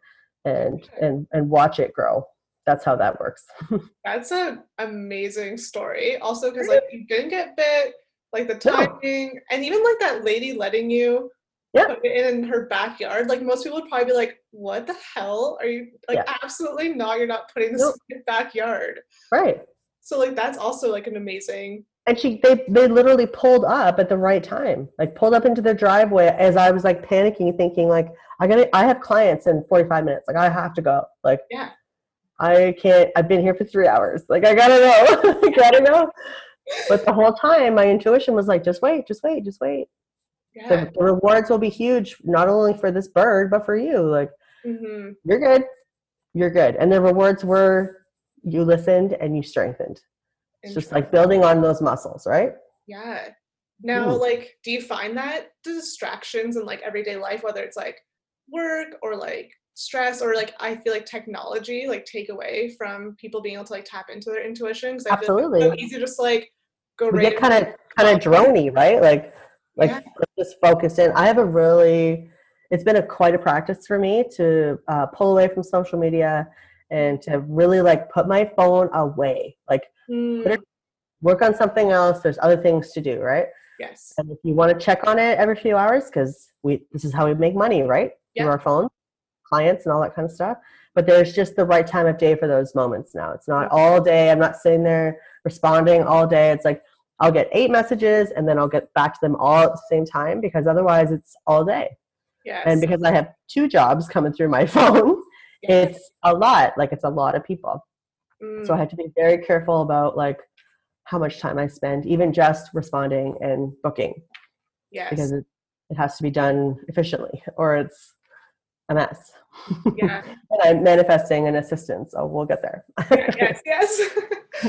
and Okay. and and watch it grow that's how that works That's an amazing story. Also, because like you didn't get bit, like the No. timing, and even like that lady letting you Yeah. put it in her backyard. Like most people would probably be like, "What the hell are you like?" Yeah. Absolutely not. You're not putting this Nope. in your backyard. right So like that's also like an amazing. And she they they literally pulled up at the right time like pulled up into their driveway as i was like panicking thinking like i gotta i have clients in 45 minutes like i have to go like Yeah. i can't i've been here for three hours like i gotta know i gotta know but the whole time my intuition was like just wait just wait just wait. Yeah. the, the rewards will be huge not only for this bird but for you like hmm you're good you're good. And the rewards were you listened and you strengthened it's just like building on those muscles right Yeah. Now, Ooh. like, do you find that distractions in like everyday life, whether it's like work or like stress or like I feel like technology, like take away from people being able to like tap into their intuition? Because I feel like it's so Absolutely. easy to just like go we right. get kind of kind of drony, right? Like like Yeah. just focus in. I have a really it's been a quite a practice for me to uh, pull away from social media and to really like put my phone away. Like Mm, put it- work on something else. There's other things to do, right? yes. And if you want to check on it every few hours, because we this is how we make money, right? Yeah. Through our phone, clients and all that kind of stuff. But there's just the right time of day for those moments now. It's not all day. I'm not sitting there responding all day. It's like I'll get eight messages and then I'll get back to them all at the same time because otherwise it's all day. Yes. And because I have two jobs coming through my phone. It's a lot. Like it's a lot of people. Mm, So I have to be very careful about like how much time I spend, even just responding and booking yes. because it, it has to be done efficiently or it's a mess. yeah. and I'm manifesting an assistant, so we'll get there. yes. Yes.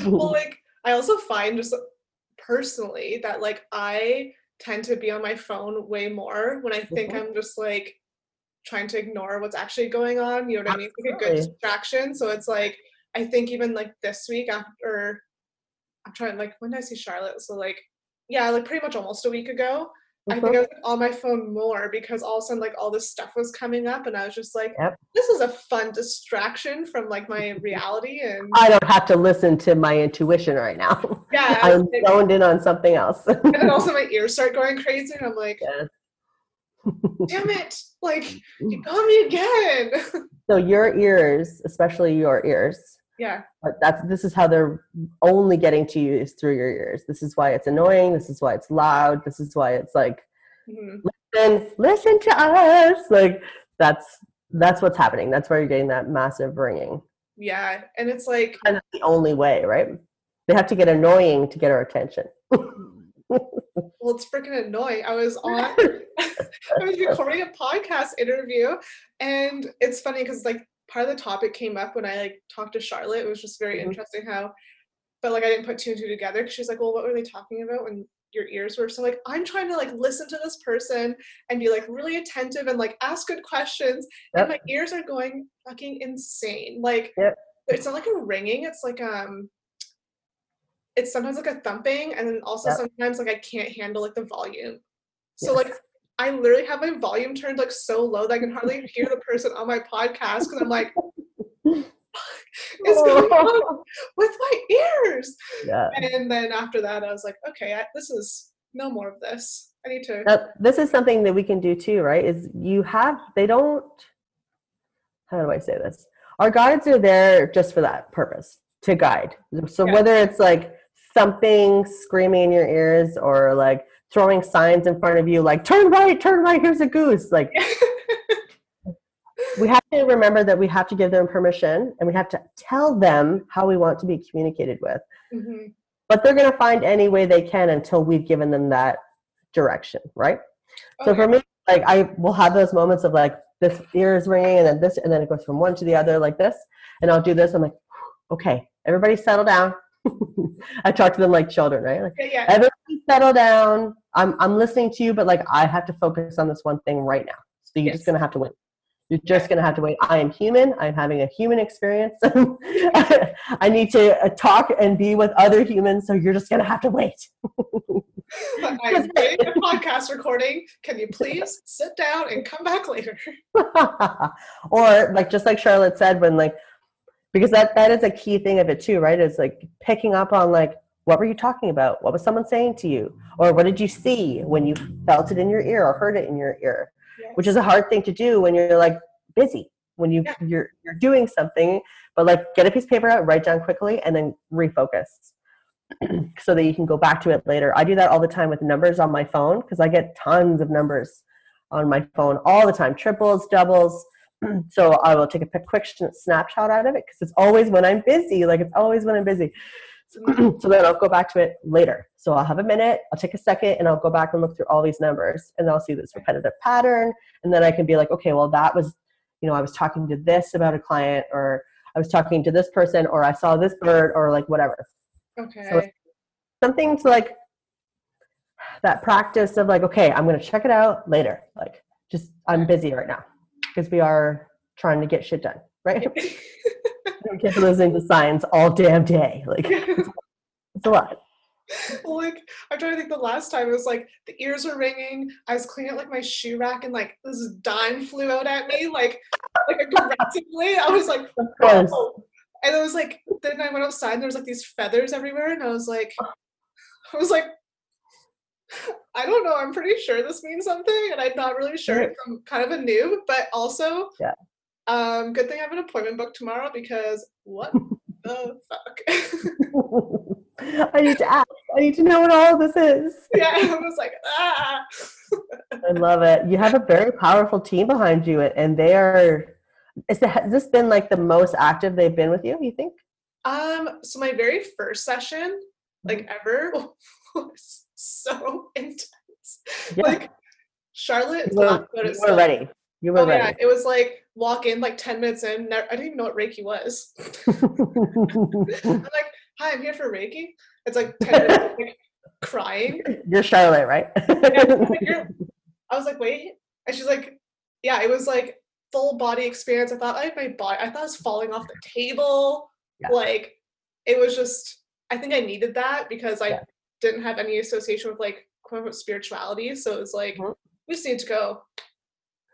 well, like I also find just personally that like I tend to be on my phone way more when I think Mhm. I'm just like trying to ignore what's actually going on. You know what I mean? It's like a good distraction. So it's like I think even like this week after I'm trying like when did I see Charlotte? So like yeah, like pretty much almost a week ago. I think I uh-huh. was like, on my phone more because all of a sudden like all this stuff was coming up and I was just like, Yep. this is a fun distraction from like my reality and I don't have to listen to my intuition right now. yeah, was I'm zoned in on something else. and then also my ears start going crazy and I'm like, Yes. Damn it like you got me again. So your ears especially your ears yeah. but that's this is how they're only getting to you is through your ears. This is why it's annoying this is why it's loud this is why it's like hmm listen listen to us. Like that's that's what's happening. That's why you're getting that massive ringing. Yeah and it's like and that's the only way right? They have to get annoying to get our attention well it's freaking annoying i was on i was recording a podcast interview and it's funny because like part of the topic came up when i like talked to charlotte it was just very Mhm. interesting how but like i didn't put two and two together because she's like well what were they talking about when your ears were so like i'm trying to like listen to this person and be like really attentive and like ask good questions Yep. and my ears are going fucking insane like Yep. it's not like a ringing it's like um it's sometimes like a thumping and then also Yep. sometimes like i can't handle like the volume so like I literally have my volume turned like so low that I can hardly hear the person on my podcast because I'm like, it's going on with my ears. yeah And then after that, I was like, okay, I, this is no more of this. I need to. Now, this is something that we can do too, right? Is you have they don't how do I say this? Our guides are there just for that purpose to guide. So Yeah. whether it's like thumping, screaming in your ears, or like throwing signs in front of you, like turn right, turn right, here's a goose. Like we have to remember that we have to give them permission and we have to tell them how we want to be communicated with. Mhm. But they're going to find any way they can until we've given them that direction, right? So for me, like I will have those moments of like this ear is ringing and then this and then it goes from one to the other like this, and I'll do this. I'm like, okay, everybody settle down. I talk to them like children, right? Like yeah, yeah. everybody settle down. I'm I'm listening to you, but like I have to focus on this one thing right now. So you're Yes. just gonna have to wait. You're just gonna have to wait. I am human. I'm having a human experience. I need to uh, talk and be with other humans. So you're just gonna have to wait. I'm doing a podcast recording. Can you please sit down and come back later? or like just like Charlotte said, when like because that that is a key thing of it too, right? it's like picking up on like what were you talking about? What was someone saying to you? Or what did you see when you felt it in your ear or heard it in your ear? Yeah. Which is a hard thing to do when you're like busy, when you Yeah. you're you're doing something, but like get a piece of paper out, write down quickly, and then refocus. so that you can go back to it later. I do that all the time with numbers on my phone because I get tons of numbers on my phone all the time, triples, doubles. so I will take a quick snapshot out of it because it's always when I'm busy. Like it's always when I'm busy. So, so then I'll go back to it later. So I'll have a minute, I'll take a second, and I'll go back and look through all these numbers, and I'll see this repetitive pattern, and then I can be like, okay, well that was, you know, I was talking to this about a client, or I was talking to this person, or I saw this bird, or like whatever. Okay. Something to like that practice of like, okay, I'm gonna check it out later. Like, just I'm busy right now because we are trying to get shit done, right? we be listening to signs all damn day. Like, it's a lot. like I'm trying to think the last time it was like the ears were ringing. I was cleaning out like my shoe rack and like this dime flew out at me like like aggressively. I was like. "Whoa." Oh. and it was like then I went outside and there was like these feathers everywhere and I was like I was like I don't know. I'm pretty sure this means something, and I'm not really sure. Right. I'm kind of a noob, but also, Yeah. Um, good thing I have an appointment booked tomorrow because what the fuck? I need to ask. I need to know what all this is. yeah, I was like, ah. I love it. You have a very powerful team behind you, and they are. Is the, has this been like the most active they've been with you? You think? Um, so my very first session, like Mm-hmm. ever, was so intense. Yeah. Like Charlotte You were, you were ready. You were Oh yeah, ready. it was like walk in like ten minutes in. I didn't even know what Reiki was. I'm like, hi, I'm here for Reiki. It's like ten minutes, like crying. You're Charlotte, right? Yeah, I'm like, "You're-" I was like, wait, and she's like, yeah, it was like full body experience. I thought I had my body. I thought I was falling off the table. Yeah. Like it was just. I think I needed that because I Yeah. Didn't have any association with like quote unquote spirituality. So it was like Mhm. we just need to go.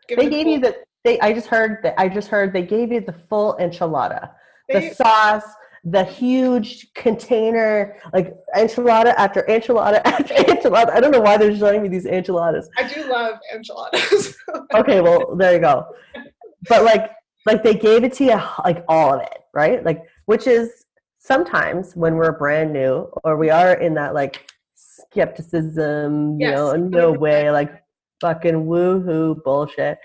Give they gave you the. They. I just heard that. I just heard they gave you the full enchilada. they- the sauce, the huge container, like enchilada after enchilada after enchilada. I don't know why they're showing me these enchiladas. I do love enchiladas. okay, well there you go. But like, like they gave it to you like all of it, right? Like, which is sometimes when we're brand new or we are in that like skepticism, you know, no 100%. way, like fucking woohoo bullshit.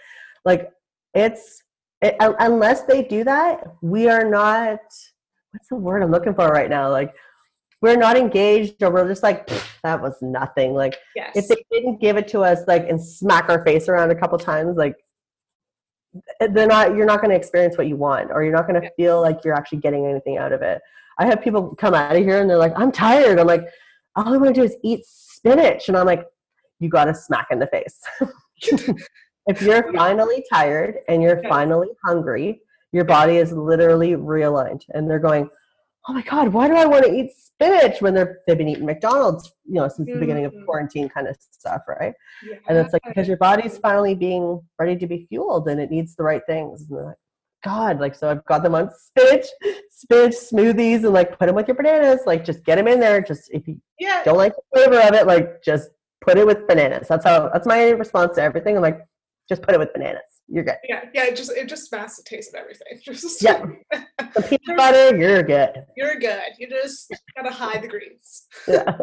Like it's it, unless they do that, we are not. What's the word I'm looking for right now? Like we're not engaged, or we're just like that was nothing. Like yes. if they didn't give it to us, like and smack our face around a couple times, like they're not. You're not going to experience what you want, or you're not going to Yeah. feel like you're actually getting anything out of it. I have people come out of here and they're like, "I'm tired." I'm like, "All I want to do is eat spinach," and I'm like, "You got to smack in the face." if you're finally tired and you're finally hungry, your body is literally realigned, and they're going, "Oh my god, why do I want to eat spinach?" When they're they've been eating McDonald's, you know, since the beginning of Mhm. quarantine kind of stuff, right? And it's like because your body's finally being ready to be fueled, and it needs the right things. And they're like, God, like so I've got them on spinach, spinach smoothies, and like put them with your bananas. Like just get them in there. Just if you yeah. don't like the flavor of it, like just put it with bananas. That's how. That's my response to everything. I'm like, just put it with bananas. You're good. Yeah, yeah, it just it just masks the taste of everything. Just Yeah. Some peanut butter, you're good. you're good. You just gotta hide the greens. Yeah.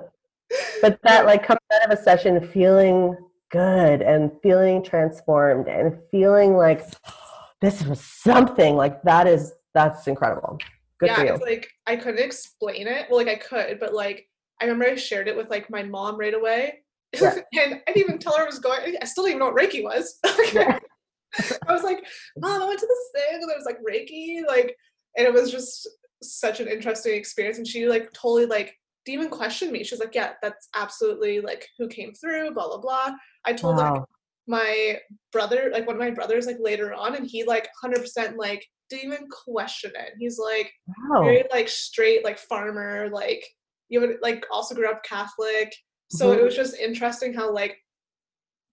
But that like comes out of a session feeling good and feeling transformed and feeling like this was something like that is that's incredible. Good yeah, for you. it's like I couldn't explain it. Well, like I could, but like I remember I shared it with like my mom right away. Yeah. and I didn't even tell her I was going. I still didn't even know what Reiki was. Yeah. I was like, oh, Mom, I went to this thing and there was like Reiki, like, and it was just such an interesting experience. And she like totally like didn't even question me. She was like, Yeah, that's absolutely like who came through, blah blah blah. I told Wow. My brother, like one of my brothers, like later on, and he like hundred percent like didn't even question it. He's like Wow. very like straight like farmer like you would like also grew up catholic so Mhm. it was just interesting how like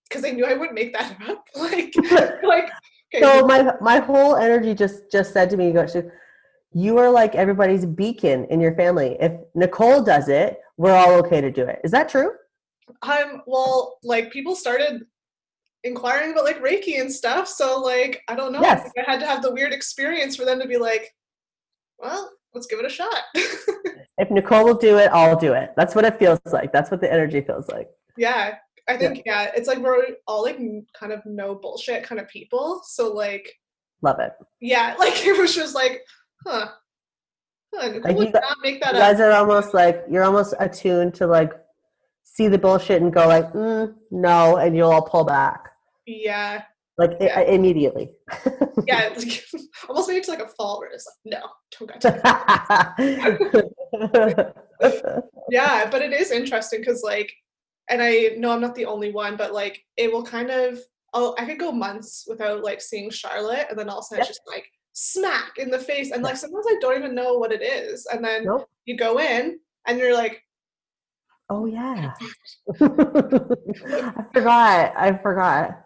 because i knew i wouldn't make that up like like okay, So my my whole energy just just said to me, go, you are like everybody's beacon in your family. If Nicole does it, we're all okay to do it. Is that true? i'm well like people started inquiring about like reiki and stuff so like i don't know Yes. Like, i had to have the weird experience for them to be like well let's give it a shot If Nicole will do it, I'll do it. That's what it feels like. That's what the energy feels like. yeah i think yeah it's like we're all like kind of no bullshit kind of people so like Love it. yeah, like it was just like, huh. huh Nicole Like, you would not make You that up. guys are almost like you're almost attuned to like see the bullshit and go like mm, no, and you'll all pull back Yeah, like Yeah. immediately. yeah, it's like, almost made it to like a fall where it's like, no, don't got to. Yeah, but it is interesting because like, and I know I'm not the only one, but like, it will kind of. Oh, I could go months without like seeing Charlotte, and then all of a sudden it's just like smack in the face, and like sometimes I don't even know what it is, and then Nope. you go in and you're like, oh yeah. I forgot. I forgot.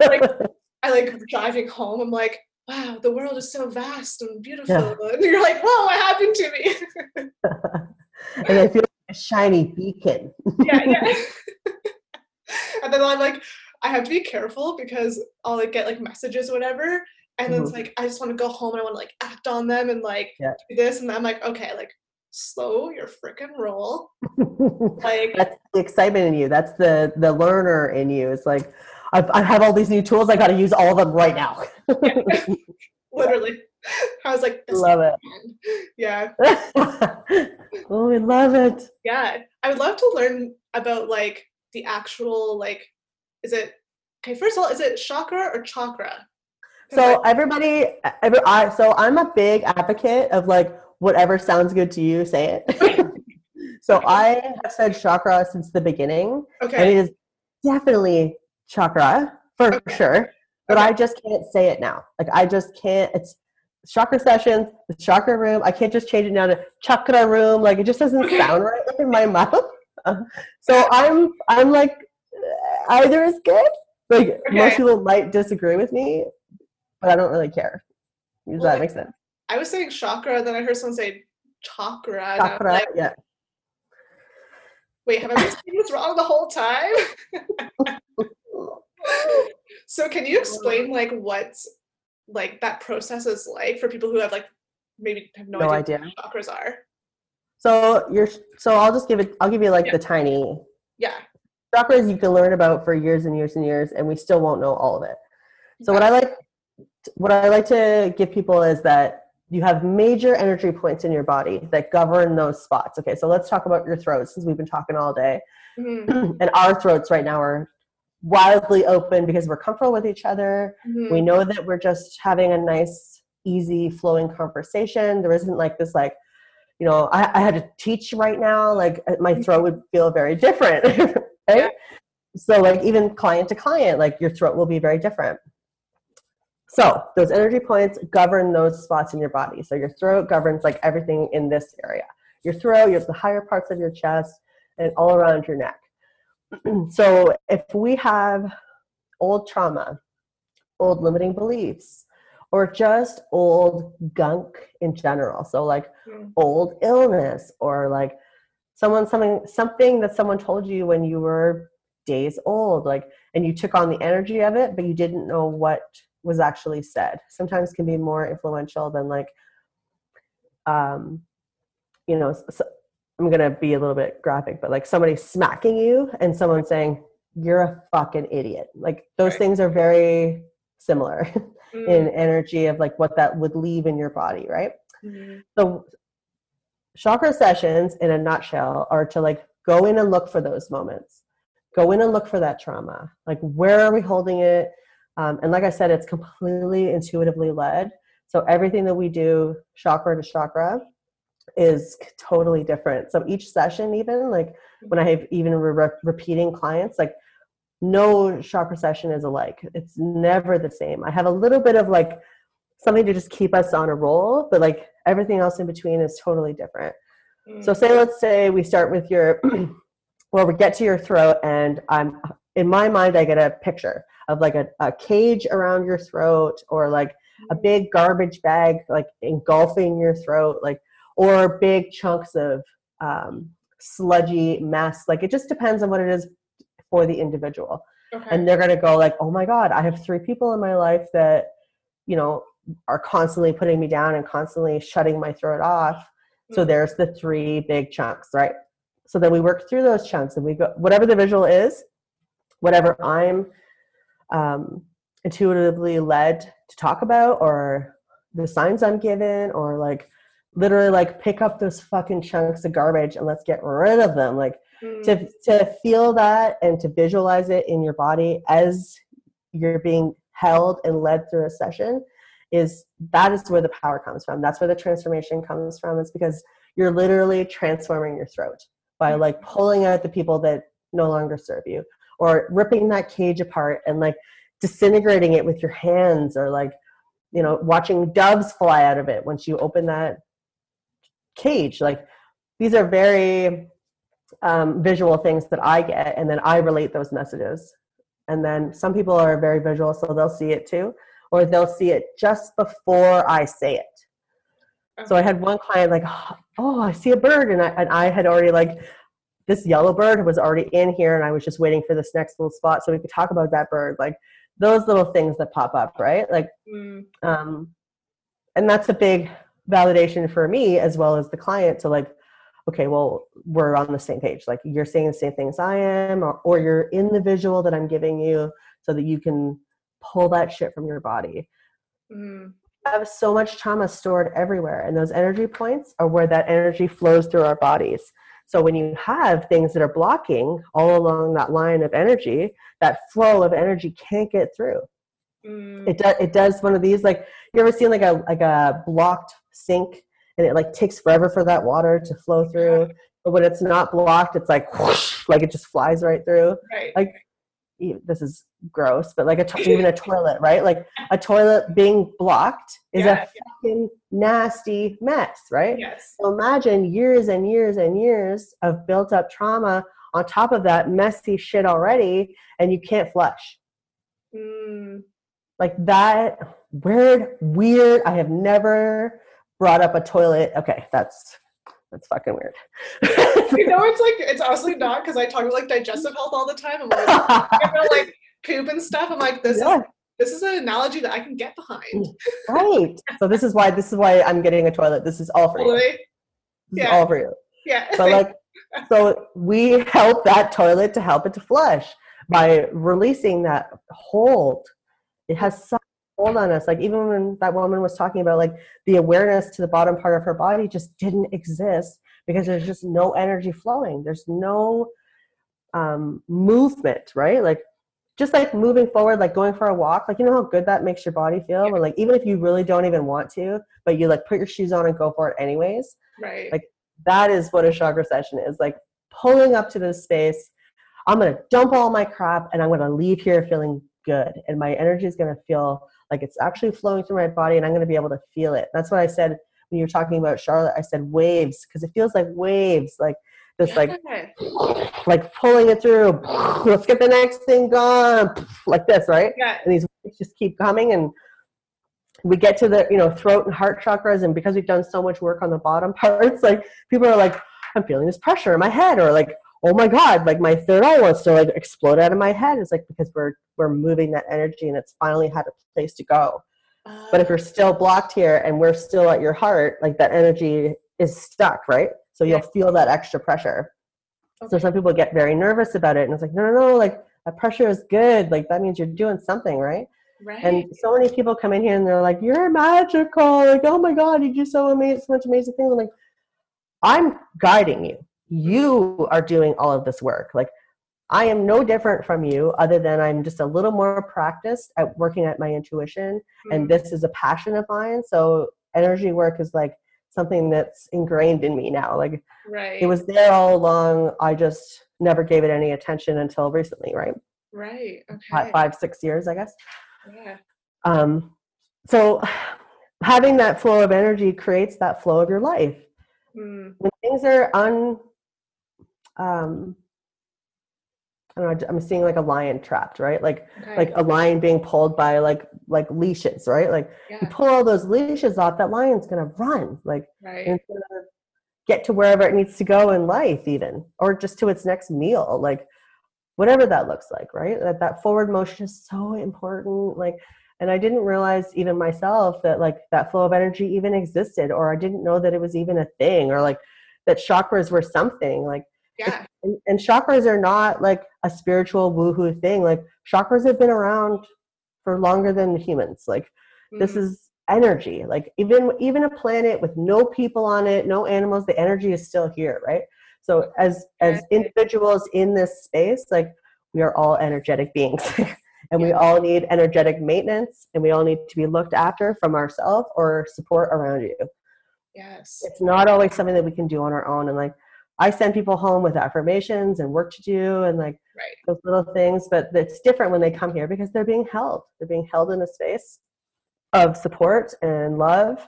like, I like driving home. I'm like, wow, the world is so vast and beautiful. Yeah. And you're like, whoa, what happened to me? and I feel like a shiny beacon. yeah, yeah. and then I'm like, I have to be careful because I'll like get like messages or whatever. And then it's mm-hmm. like I just want to go home and I want to like act on them and like Yeah. do this. And I'm like, okay, like slow your freaking roll. Like That's the excitement in you. That's the the learner in you. It's like I've, I have all these new tools. I got to use all of them right now. literally. I was like, this love it. Yeah. oh, we love it. Yeah. I would love to learn about like the actual like is it okay, first of all, is it chakra or chakra? So everybody, every I so I'm a big advocate of like whatever sounds good to you, say it. so I have said chakra since the beginning, Okay. and it is definitely chakra for Okay. sure. But Okay. I just can't say it now. Like I just can't. It's chakra sessions, the chakra room. I can't just change it now to chakra room. Like it just doesn't Okay. sound right in my mouth. so I'm I'm like uh, either is good. Like most people might disagree with me, but I don't really care. Does Well, that make sense? I was saying chakra, then I heard someone say chakra. Chakra, like, yeah. Wait, have I been saying this wrong the whole time? so can you explain like what's like that process is like for people who have like maybe have no, No idea, idea. what chakras are? So you're so I'll just give it I'll give you like Yeah. the tiny Yeah. chakras you can learn about for years and years and years and we still won't know all of it. So what I like what I like to give people is that you have major energy points in your body that govern those spots. Okay, so let's talk about your throat since we've been talking all day. Mhm, and our throats right now are wildly open because we're comfortable with each other. mhm. We know that we're just having a nice, easy, flowing conversation. There isn't like this, like, you know, I, I had to teach right now, like, uh, my throat would feel very different, right? Yeah. So, like, even client to client, like, your throat will be very different. So, those energy points govern those spots in your body. So, your throat governs like everything in this area. Your throat, you have the higher parts of your chest, and all around your neck. so, if we have old trauma, old limiting beliefs, or just old gunk in general, so like Mm. old illness, or like someone something something that someone told you when you were days old, like and you took on the energy of it, but you didn't know what was actually said. Sometimes can be more influential than like, um, you know, I'm gonna be a little bit graphic, but like somebody smacking you and someone saying you're a fucking idiot. Like those Right. things are very similar Mm, in energy of like what that would leave in your body, right? mhm, So chakra sessions in a nutshell are to like go in and look for those moments. Go in and look for that trauma. Like where are we holding it? Um, and like I said, it's completely intuitively led. So everything that we do chakra to chakra is totally different. So each session, even like when I have even re- repeating clients, like no chakra session is alike. It's never the same. I have a little bit of like something to just keep us on a roll, but like everything else in between is totally different. So mm, say let's say we start with your well we get to your throat and I'm in my mind I get a picture of like a, a cage around your throat or like a big garbage bag like engulfing your throat like or big chunks of um, sludgy mess. Like it just depends on what it is for the individual. Okay. and they're going to go like oh my god i have three people in my life that you know are constantly putting me down and constantly shutting my throat off. So Mm. there's the three big chunks right? So then we work through those chunks and we go whatever the visual is whatever i'm um, intuitively led to talk about or the signs i'm given or like literally like pick up those fucking chunks of garbage and let's get rid of them. Like Mm, to to feel that and to visualize it in your body as you're being held and led through a session is that is where the power comes from. That's where the transformation comes from. It's because you're literally transforming your throat by like pulling out the people that no longer serve you or ripping that cage apart and like disintegrating it with your hands or like you know watching doves fly out of it once you open that cage like these are very um, visual things that I get, and then I relate those messages. And then some people are very visual, so they'll see it too, or they'll see it just before I say it. So I had one client like, oh, I see a bird, and I and I had already like this yellow bird was already in here, and I was just waiting for this next little spot so we could talk about that bird, like those little things that pop up, right? Like mm, um, and that's a big validation for me as well as the client to like okay well we're on the same page. Like you're saying the same things i am or, or you're in the visual that i'm giving you so that you can pull that shit from your body. Mm, I have so much trauma stored everywhere and those energy points are where that energy flows through our bodies so when you have things that are blocking all along that line of energy that flow of energy can't get through mm. it does it does one of these like you ever seen like a like a blocked sink and it like takes forever for that water to flow through but when it's not blocked it's like whoosh, like it just flies right through right. like this is gross but like a to- even a toilet right? Like a toilet being blocked is Yeah, a fucking nasty mess right? Yes. so imagine years and years and years of built up trauma on top of that messy shit already and you can't flush. Mm, like that weird weird i have never brought up a toilet okay that's That's fucking weird. you know, it's like it's honestly not because I talk about like digestive health all the time. I'm like, about, like poop and stuff. I'm like, this yeah. is this is an analogy that I can get behind. Mm, right. So this is why this is why I'm getting a toilet. This is all for you. This yeah. all for you. Yeah. So like so we help that toilet to help it to flush by releasing that hold. It has such hold on us. Like even when that woman was talking about like the awareness to the bottom part of her body just didn't exist because there's just no energy flowing. There's no um, movement, right? Like just like moving forward, like going for a walk, like you know how good that makes your body feel. But like even if you really don't even want to, but you like put your shoes on and go for it anyways. Right. Like that is what a chakra session is. Like pulling up to this space. I'm gonna dump all my crap and I'm gonna leave here feeling good. And my energy is gonna feel like it's actually flowing through my body and I'm gonna be able to feel it. That's what I said when you were talking about Charlotte. I said waves, because it feels like waves. Like just like like pulling it through let's get the next thing gone like this right yeah. and these just keep coming and we get to the you know throat and heart chakras and because we've done so much work on the bottom parts like people are like i'm feeling this pressure in my head or like oh my god like my third eye wants to like explode out of my head it's like because we're we're moving that energy and it's finally had a place to go uh, but if you're still blocked here and we're still at your heart like that energy is stuck right so you'll feel that extra pressure. Okay. So some people get very nervous about it, and it's like, no, no, no, like that pressure is good. Like that means you're doing something, right? Right. And so many people come in here and they're like, "You're magical!" Like, "Oh my God, you do so amazing, so much amazing things." I'm like, "I'm guiding you. You are doing all of this work. Like, I am no different from you, other than I'm just a little more practiced at working at my intuition, mm-hmm. and this is a passion of mine. So energy work is like something that's ingrained in me now. Like right. it was there all along. I just never gave it any attention until recently, right? Right. Okay. Five, six years, I guess. Yeah. Um, so having that flow of energy creates that flow of your life. Mm. When things are un um, I don't know, I'm seeing like a lion trapped, right? Like okay. like a lion being pulled by like like leashes, right? Like yeah. you pull all those leashes off, that lion's gonna run, like right. get to wherever it needs to go in life, even or just to its next meal, like whatever that looks like, right? That that forward motion is so important, like. And I didn't realize even myself that like that flow of energy even existed, or I didn't know that it was even a thing, or like that chakras were something. Like yeah. And, and, chakras are not like a spiritual woohoo thing. Like chakras have been around for longer than humans. Like mm-hmm. this is energy. Like even even a planet with no people on it, no animals, the energy is still here, right? So as as individuals in this space, like we are all energetic beings. and we all need energetic maintenance and we all need to be looked after from ourselves or support around you. Yes. It's not always something that we can do on our own and like I send people home with affirmations and work to do and like right. those little things, but it's different when they come here because they're being held. They're being held in a space of support and love.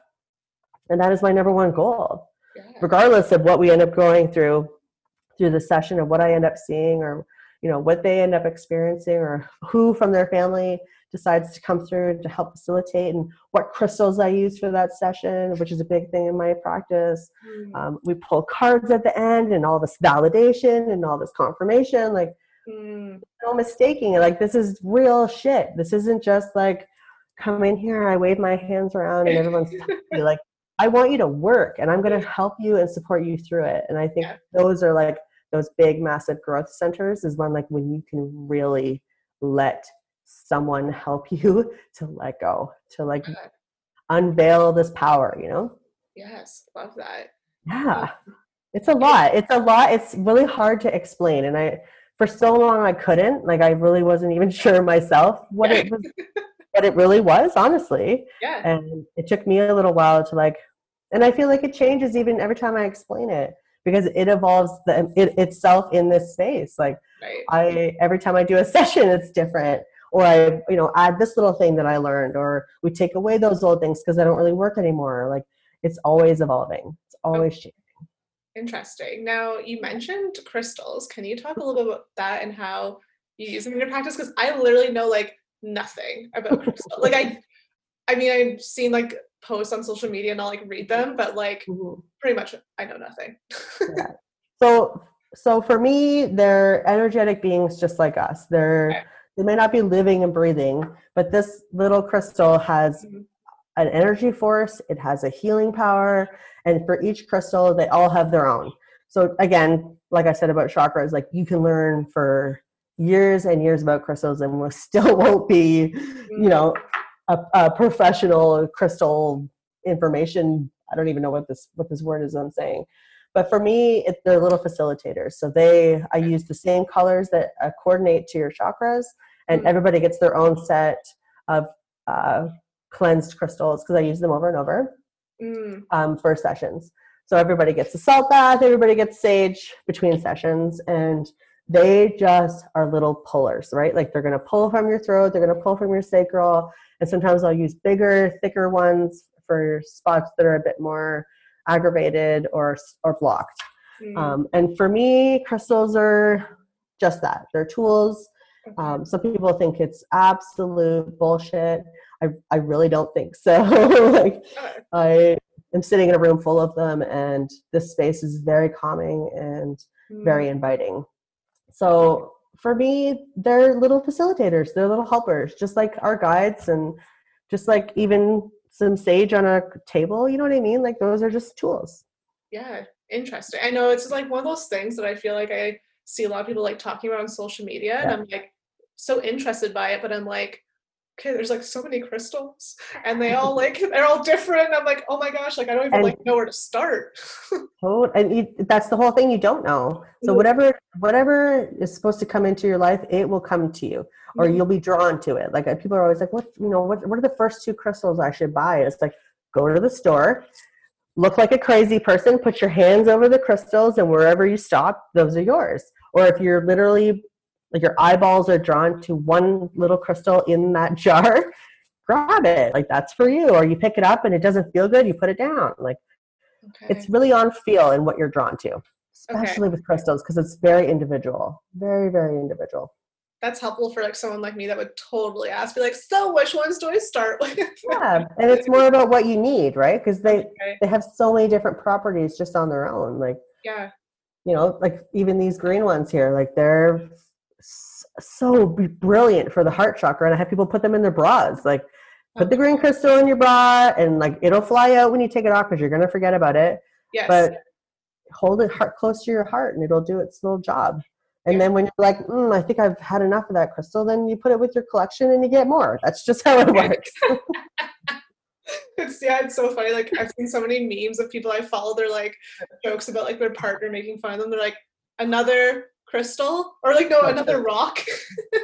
And that is my number one goal. Yeah. Regardless of what we end up going through through the session or what I end up seeing or you know what they end up experiencing or who from their family decides to come through to help facilitate and what crystals I use for that session, which is a big thing in my practice. Mm. Um, we pull cards at the end and all this validation and all this confirmation. Like, mm. no mistaking it. Like, this is real shit. This isn't just like, come in here, I wave my hands around and everyone's like, I want you to work and I'm going to help you and support you through it. And I think yeah. those are like those big, massive growth centers is when like when you can really let someone help you to let go, to like unveil this power, you know? Yes, love that. Yeah. It's a lot. It's a lot. It's really hard to explain. And I, for so long, I couldn't. Like, I really wasn't even sure myself what it was, what it really was, honestly. Yeah. And it took me a little while to like, and I feel like it changes even every time I explain it because it evolves the, it, itself in this space. Like, right. I every time I do a session, it's different or I, you know, add this little thing that I learned, or we take away those old things because they don't really work anymore. Like it's always evolving. It's always changing. Interesting. Now you mentioned crystals. Can you talk a little bit about that and how you use them in your practice? Because I literally know like nothing about crystals. like I, I mean, I've seen like posts on social media and I'll like read them, but like mm-hmm. pretty much I know nothing. yeah. So so for me, they're energetic beings just like us. They're. They may not be living and breathing, but this little crystal has an energy force, it has a healing power, and for each crystal, they all have their own. So again, like I said about chakras, like you can learn for years and years about crystals and we still won't be, you know, a, a professional crystal information. I don't even know what this what this word is I'm saying. But for me, it, they're little facilitators. So they, I use the same colors that uh, coordinate to your chakras, and mm-hmm. everybody gets their own set of uh, cleansed crystals because I use them over and over mm. um, for sessions. So everybody gets a salt bath, everybody gets sage between sessions, and they just are little pullers, right? Like they're going to pull from your throat, they're going to pull from your sacral, and sometimes I'll use bigger, thicker ones for spots that are a bit more aggravated or or blocked. Mm. Um, and for me, crystals are just that. They're tools. Um, some people think it's absolute bullshit. I, I really don't think so. like I am sitting in a room full of them and this space is very calming and mm. very inviting. So for me, they're little facilitators, they're little helpers, just like our guides and just like even some sage on a table, you know what I mean? Like those are just tools. Yeah, interesting. I know it's like one of those things that I feel like I see a lot of people like talking about on social media yeah. and I'm like so interested by it, but I'm like, okay, there's like so many crystals and they all like they're all different. I'm like, oh my gosh, like I don't even and, like know where to start. oh, and you, that's the whole thing. You don't know. So mm-hmm. whatever whatever is supposed to come into your life, it will come to you, or mm-hmm. you'll be drawn to it. Like uh, people are always like, what you know, what what are the first two crystals I should buy? It's like go to the store. Look like a crazy person, put your hands over the crystals, and wherever you stop, those are yours. Or if you're literally like your eyeballs are drawn to one little crystal in that jar grab it. Like that's for you. Or you pick it up and it doesn't feel good you put it down. Like okay. it's really on feel and what you're drawn to especially okay. with crystals because it's very individual very very individual. That's helpful for like someone like me that would totally ask be like so which ones do i start with? Yeah and it's more about what you need right? Because they okay. they have so many different properties just on their own. Like yeah. you know like even these green ones here like they're so brilliant for the heart chakra and i have people put them in their bras like put the green crystal in your bra and like it'll fly out when you take it off because you're going to forget about it yes. but hold it heart close to your heart and it'll do its little job and yeah. then when you're like mm, i think i've had enough of that crystal then you put it with your collection and you get more that's just how it works it's yeah, it's so funny. Like I've seen so many memes of people I follow. They're like jokes about like their partner making fun of them. They're like another crystal or like no another rock.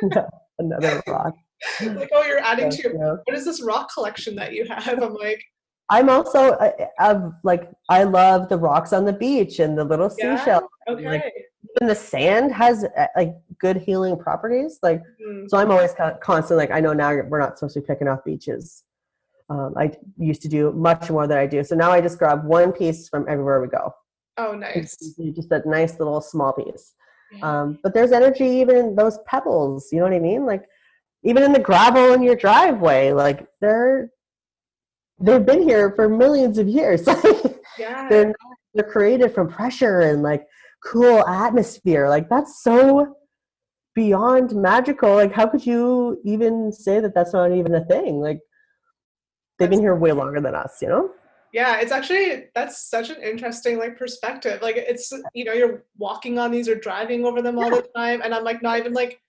Another rock. Like oh you're adding to your yeah. what is this rock collection that you have? I'm like i'm also of like i love the rocks on the beach and the little yeah? seashells. Okay. like, even the sand has uh, like good healing properties. Like mm-hmm. so i'm always constant like i know now we're not supposed to be picking off beaches. Um, i used to do much more than i do. So now i just grab one piece from everywhere we go. Oh nice. just a nice little small piece um, but there's energy even in those pebbles. You know what I mean? Like even in the gravel in your driveway, like they're they've been here for millions of years. yeah. they're they're created from pressure and like cool atmosphere. Like that's so beyond magical. Like how could you even say that that's not even a thing? Like they've been here way longer than us, you know? Yeah it's actually that's such an interesting like perspective. Like it's you know you're walking on these or driving over them all yeah. the time and i'm like not even like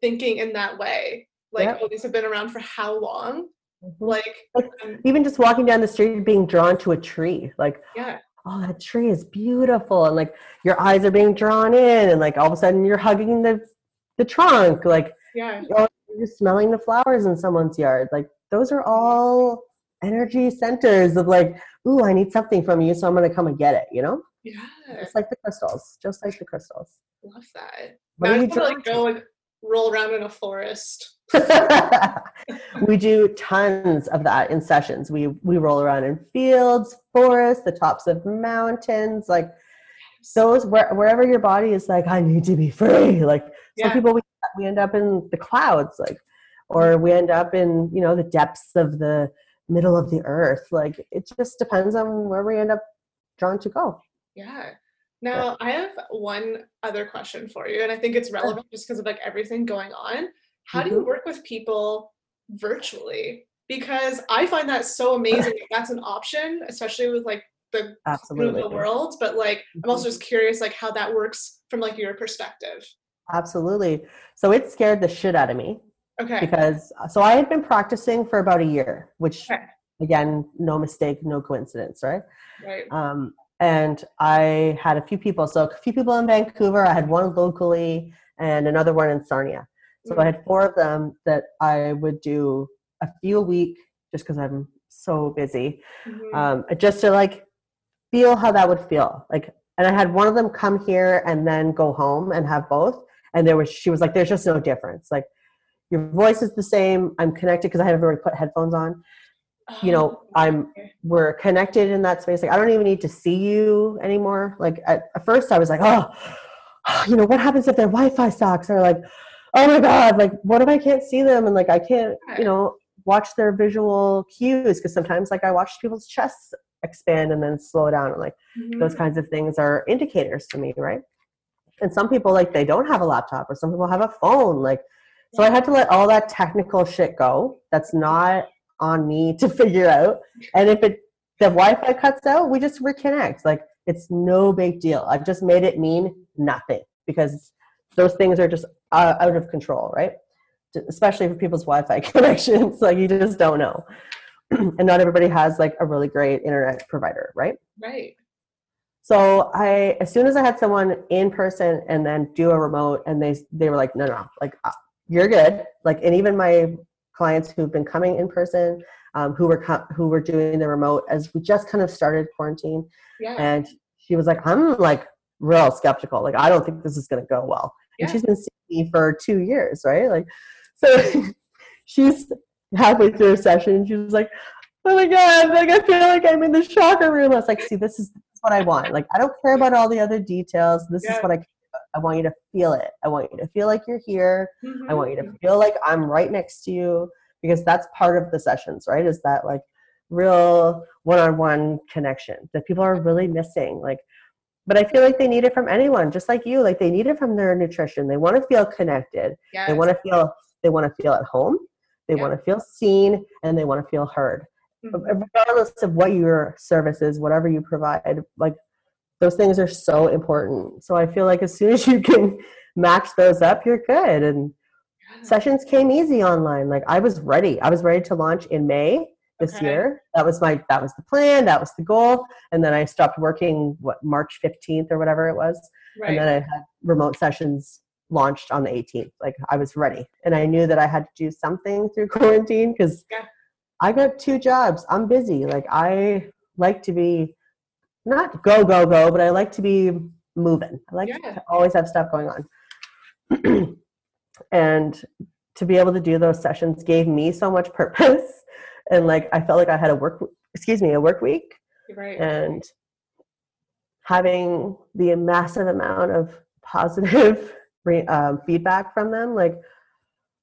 thinking in that way. Like yeah. oh these have been around for how long? Mm-hmm. like, like um, even just walking down the street being drawn to a tree like yeah. Oh that tree is beautiful and like your eyes are being drawn in and like all of a sudden you're hugging the the trunk like yeah. you're smelling the flowers in someone's yard. Like those are all energy centers of like, ooh, I need something from you, so I'm gonna come and get it, you know? Yeah. Just like the crystals. Just like the crystals. Love that. What now I to like go and roll around in a forest. we do tons of that in sessions. We we roll around in fields, forests, the tops of mountains, like those where, wherever your body is like, I need to be free. Like yeah. some people we we end up in the clouds, like or we end up in, you know, the depths of the middle of the earth. Like it just depends on where we end up drawn to go. Yeah. Now, I have one other question for you, and I think it's relevant just because of like everything going on. How do you Mhm. work with people virtually? Because I find that so amazing. that's an option, especially with like the Absolutely. the world. But like, I'm also Mhm. just curious, like how that works from like your perspective. Absolutely. So it scared the shit out of me Okay. because so I had been practicing for about a year, which Okay. again, no mistake, no coincidence, right? Right. Um, and I had a few people. So a few people in Vancouver. I had one locally and another one in Sarnia. So I had four of them that I would do a few a week just because I'm so busy. Mhm. Um, just to like feel how that would feel. Like, and I had one of them come here and then go home and have both. And there was, she was like, there's just no difference. Like, your voice is the same. I'm connected because I had already put headphones on. You know, Oh, I'm we're connected in that space. Like, I don't even need to see you anymore. Like, at, at first, I was like, oh, you know, what happens if their Wi-Fi sucks? Or like, oh my god, like, what if I can't see them and like I can't, you know, watch their visual cues? Because sometimes, like, I watch people's chests expand and then slow down, and like those Mhm. kinds of things are indicators to me, right? And some people like they don't have a laptop, or some people have a phone, like. So I had to let all that technical shit go. That's not on me to figure out. And if it the Wi-Fi cuts out, we just reconnect. Like it's no big deal. I've just made it mean nothing because those things are just uh, out of control, right? Especially for people's Wi-Fi connections, like you just don't know. and not everybody has like a really great internet provider, right? Right. So I, as soon as I had someone in person and then do a remote, and they they were like, no, no, like uh, you're good. Like, and even my clients who've been coming in person, um, who were co- who were doing the remote, as we just kind of started quarantine, Yeah. and she was like, I'm like real skeptical. Like, I don't think this is going to go well. Yeah. And she's been seeing me for two years, right? Like, so she's halfway through a session, she was like, oh my god, like I feel like I'm in the chakra room. I was like, see, this is what I want. Like, I don't care about all the other details. This Yeah. is what I. I want you to feel it. I want you to feel like you're here. I Mhm. want you to feel like I'm right next to you because that's part of the sessions, right? Is that like real one-on-one connection that people are really missing. Like, but I feel like they need it from anyone, just like you. Like they need it from their nutrition. They want to feel connected. Yes. They want to feel. They want to feel at home. They Yeah. want to feel seen, and they want to feel heard Mhm. regardless of what your service is, whatever you provide, like those things are so important. So I feel like as soon as you can match those up, you're good. And sessions came easy online. Like I was ready. I was ready to launch in May this Okay. year. That was my that was the plan, that was the goal. And then I stopped working what March 15th or whatever it was. Right. And then I had remote sessions launched on the 18th. Like I was ready. And I knew that I had to do something through quarantine because Yeah. I got two jobs. I'm busy. Like I like to be not go, go, go, but I like to be moving. I like Yeah. to always have stuff going on. and to be able to do those sessions gave me so much purpose. And like I felt like I had a work excuse me, a work week right. and having the massive amount of positive re- um, feedback from them like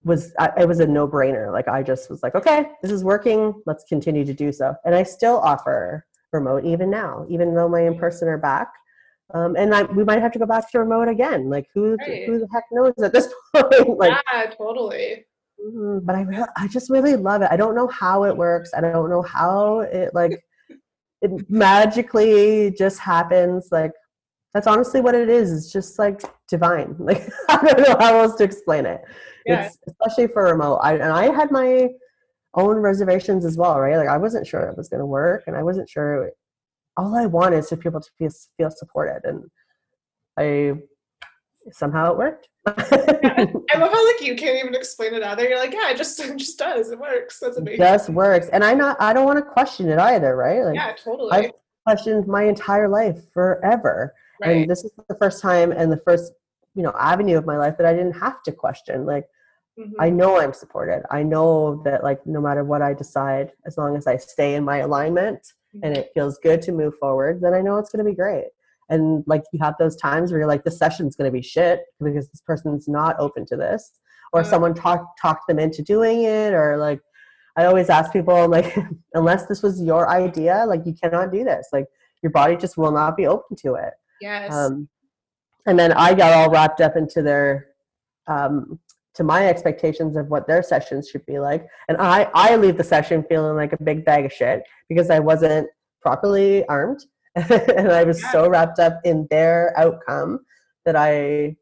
was I, it was a no-brainer like i just was like okay this is working let's continue to do so and i still offer remote even now even though my in-person are back um, and I, we might have to go back to remote again like who Right. who the heck knows at this point like yeah, totally. Mhm, but I re- I just really love it. I don't know how it works. I don't know how it like it magically just happens. Like that's honestly what it is. It's just like divine. Like I don't know how else to explain it. Yeah. It's especially for remote. I and I had my own reservations as well, right? Like I wasn't sure it was going to work, and I wasn't sure. All I want is for people to feel feel supported, and I somehow it worked. I love how like you can't even explain it either. You're like, yeah, it just it just does. It works. That's amazing. just works and i not i don't want to question it either right like yeah, totally. I've questioned my entire life forever right. and this is the first time and the first you know avenue of my life that i didn't have to question like I know i'm supported. I know that like no matter what i decide as long as i stay in my alignment and it feels good to move forward then i know it's going to be great. And like you have those times where you're like the session's going to be shit because this person's not open to this or someone talked talked them into doing it or like i always ask people like unless this was your idea like you cannot do this. Like your body just will not be open to it. Yes. Um, and then I got all wrapped up into their um, to my expectations of what their sessions should be like, and I I leave the session feeling like a big bag of shit because I wasn't properly armed, and I was Yeah. so wrapped up in their outcome that I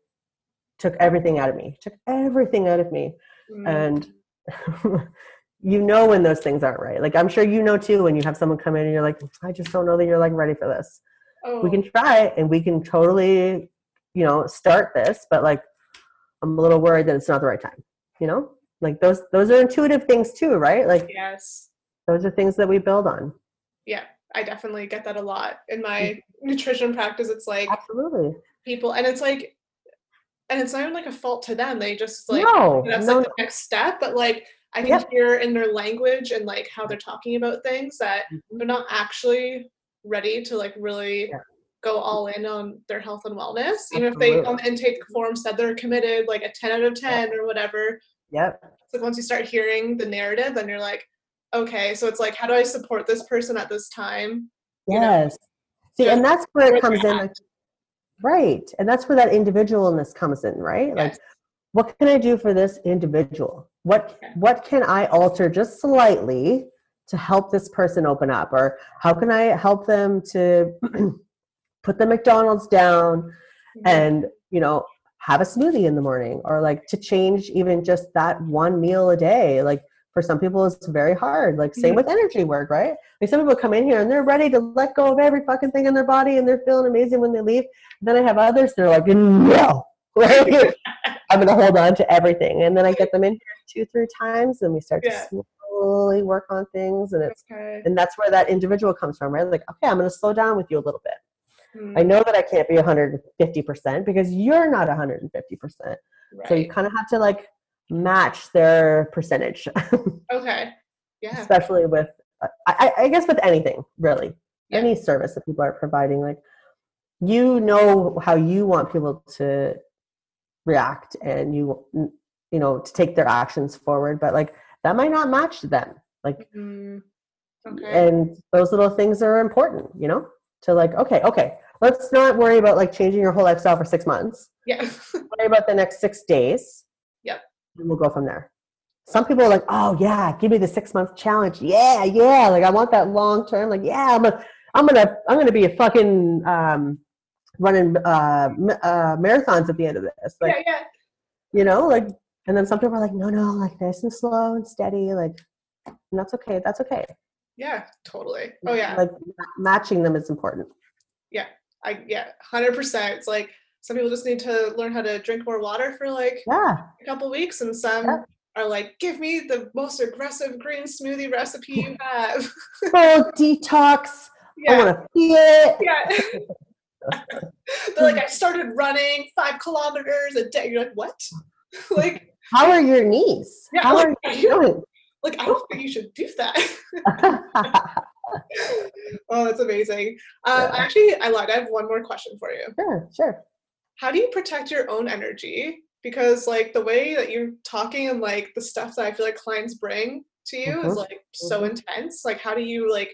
took everything out of me, took everything out of me, Mm. and you know when those things aren't right. Like I'm sure you know too when you have someone come in and you're like, I just don't know that you're like ready for this oh, we can try and we can totally you know start this but like i'm a little worried that it's not the right time you know like those those are intuitive things too right like yes. those are things that we build on Yeah, I definitely get that a lot in my Mm-hmm. nutrition practice. It's like absolutely people, and it's like, and it's not even like a fault to them. They just like no that's no like the next step. But like I can Yep. hear in their language and like how they're talking about things that they're not actually ready to like really Yeah. Go all in on their health and wellness. Even if they on the intake form said they're committed, like a ten out of ten or whatever. yep. Like once you start hearing the narrative, then you're like, okay, so it's like, how do I support this person at this time? You know, yes. See just and that's where it comes in like, right and that's where that individualness comes in right? Like what can i do for this individual? What what can i alter just slightly to help this person open up? Or how can i help them to put the mcdonald's down and you know have a smoothie in the morning or like to change even just that one meal a day. Like for some people it's very hard. Like same with energy work right? Like some people come in here and they're ready to let go of every fucking thing in their body and they're feeling amazing when they leave. Then i have others that are like no. I'm gonna hold on to everything. And then i get them in here two three times and we start Yeah. to slowly work on things and it's Okay. and that's where that individual comes from right? Like okay i'm gonna slow down with you a little bit Mm, I know that I can't be 150% because you're not 150%. So you kind of have to like match their percentage, Okay. Yeah. especially with, I, I I guess with anything really, Yeah. any service that people are providing. Like you know how you want people to react and you, you know, to take their actions forward, but like that might not match them. Like, Mm, okay. and those little things are important, you know, to like, okay, okay, let's not worry about like changing your whole lifestyle for six months. yeah. worry about the next six days. Yep. And we'll go from there. Some people are like, oh yeah, give me the six month challenge. Yeah, yeah. Like I want that long term. Like, yeah, I'm a, I'm gonna I'm gonna be a fucking um running uh, uh marathons at the end of this. Like, yeah. Yeah. you know, like and then some people are like, no, no, like nice and slow and steady, like and that's okay. That's okay. Yeah. Totally. Oh yeah. Like matching them is important. Yeah. I yeah. Hundred percent. It's like some people just need to learn how to drink more water for like Yeah. a couple weeks, and some Yeah. are like, give me the most aggressive green smoothie recipe you have. Oh, detox. I yeah. want to feel it. Yeah. They're like, I started running five kilometers a day. You're like, what? like, How are your knees? Yeah, How like, are you- doing? Like I don't think you should do that. oh, that's amazing. Uh, Yeah. Actually, I lied. I have one more question for you. sure, sure. How do you protect your own energy? Because like the way that you're talking and like the stuff that I feel like clients bring to you is Mhm. like so Mhm. intense. Like, how do you like?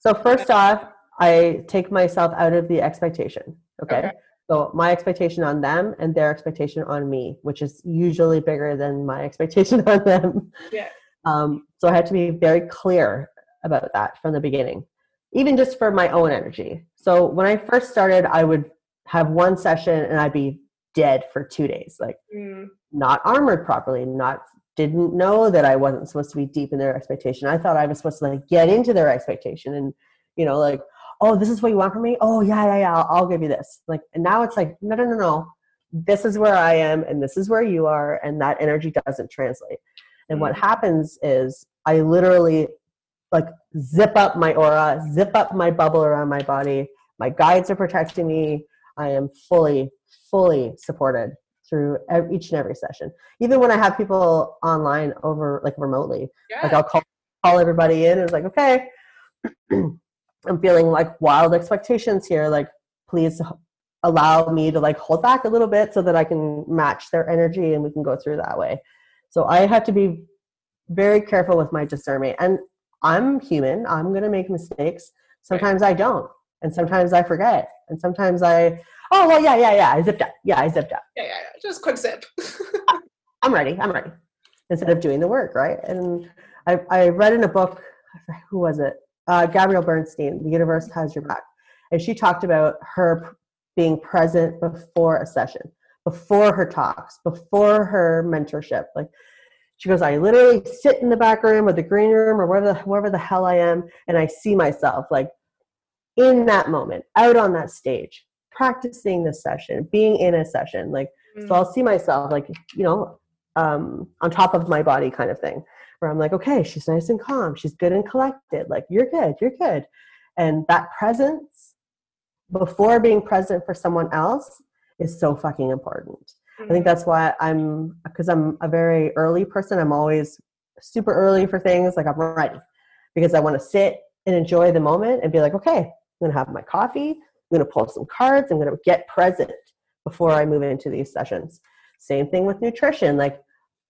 So first off, I take myself out of the expectation. Okay? Okay. So my expectation on them and their expectation on me, which is usually bigger than my expectation on them. Yeah. Um, so I had to be very clear about that from the beginning, even just for my own energy. So when I first started, I would have one session and I'd be dead for two days, like Mm, not armored properly, not didn't know that I wasn't supposed to be deep in their expectation. I thought I was supposed to like get into their expectation and you know like oh this is what you want from me oh yeah yeah yeah I'll, I'll give you this like and now it's like no no no no this is where I am and this is where you are and that energy doesn't translate. And what Mhm. happens is I literally like zip up my aura, zip up my bubble around my body. My guides are protecting me. I am fully, fully supported through each and every session. Even when I have people online over like remotely, yeah. like I'll call call everybody in and it's like, okay, I'm feeling like wild expectations here. Like, please allow me to like hold back a little bit so that I can match their energy and we can go through that way. So I have to be very careful with my discernment. And I'm human. I'm gonna make mistakes. Sometimes I don't. And sometimes I forget. And sometimes I, oh, well, yeah, yeah, yeah, I zipped up. Yeah, I zipped up. Yeah, yeah, yeah. Just quick zip. I'm ready. I'm ready. Instead of doing the work, right? And I, I read in a book, who was it? Uh, Gabrielle Bernstein, The Universe Has Your Back. And she talked about her being present before a session, before her talks, before her mentorship. Like she goes, I literally sit in the back room or the green room or wherever the, wherever the hell I am, and I see myself like in that moment, out on that stage, practicing the session, being in a session. Like, mm. so I'll see myself like, you know, um, on top of my body kind of thing, where I'm like, okay, she's nice and calm. She's good and collected. Like, you're good, you're good. And that presence before being present for someone else is so fucking important. Mm-hmm. I think mm-hmm. that's why I'm, because I'm a very early person, I'm always super early for things. Like, I'm ready because I want to sit and enjoy the moment and be like, okay, I'm going to have my coffee. I'm going to pull some cards. I'm going to get present before I move into these sessions. Same thing with nutrition, like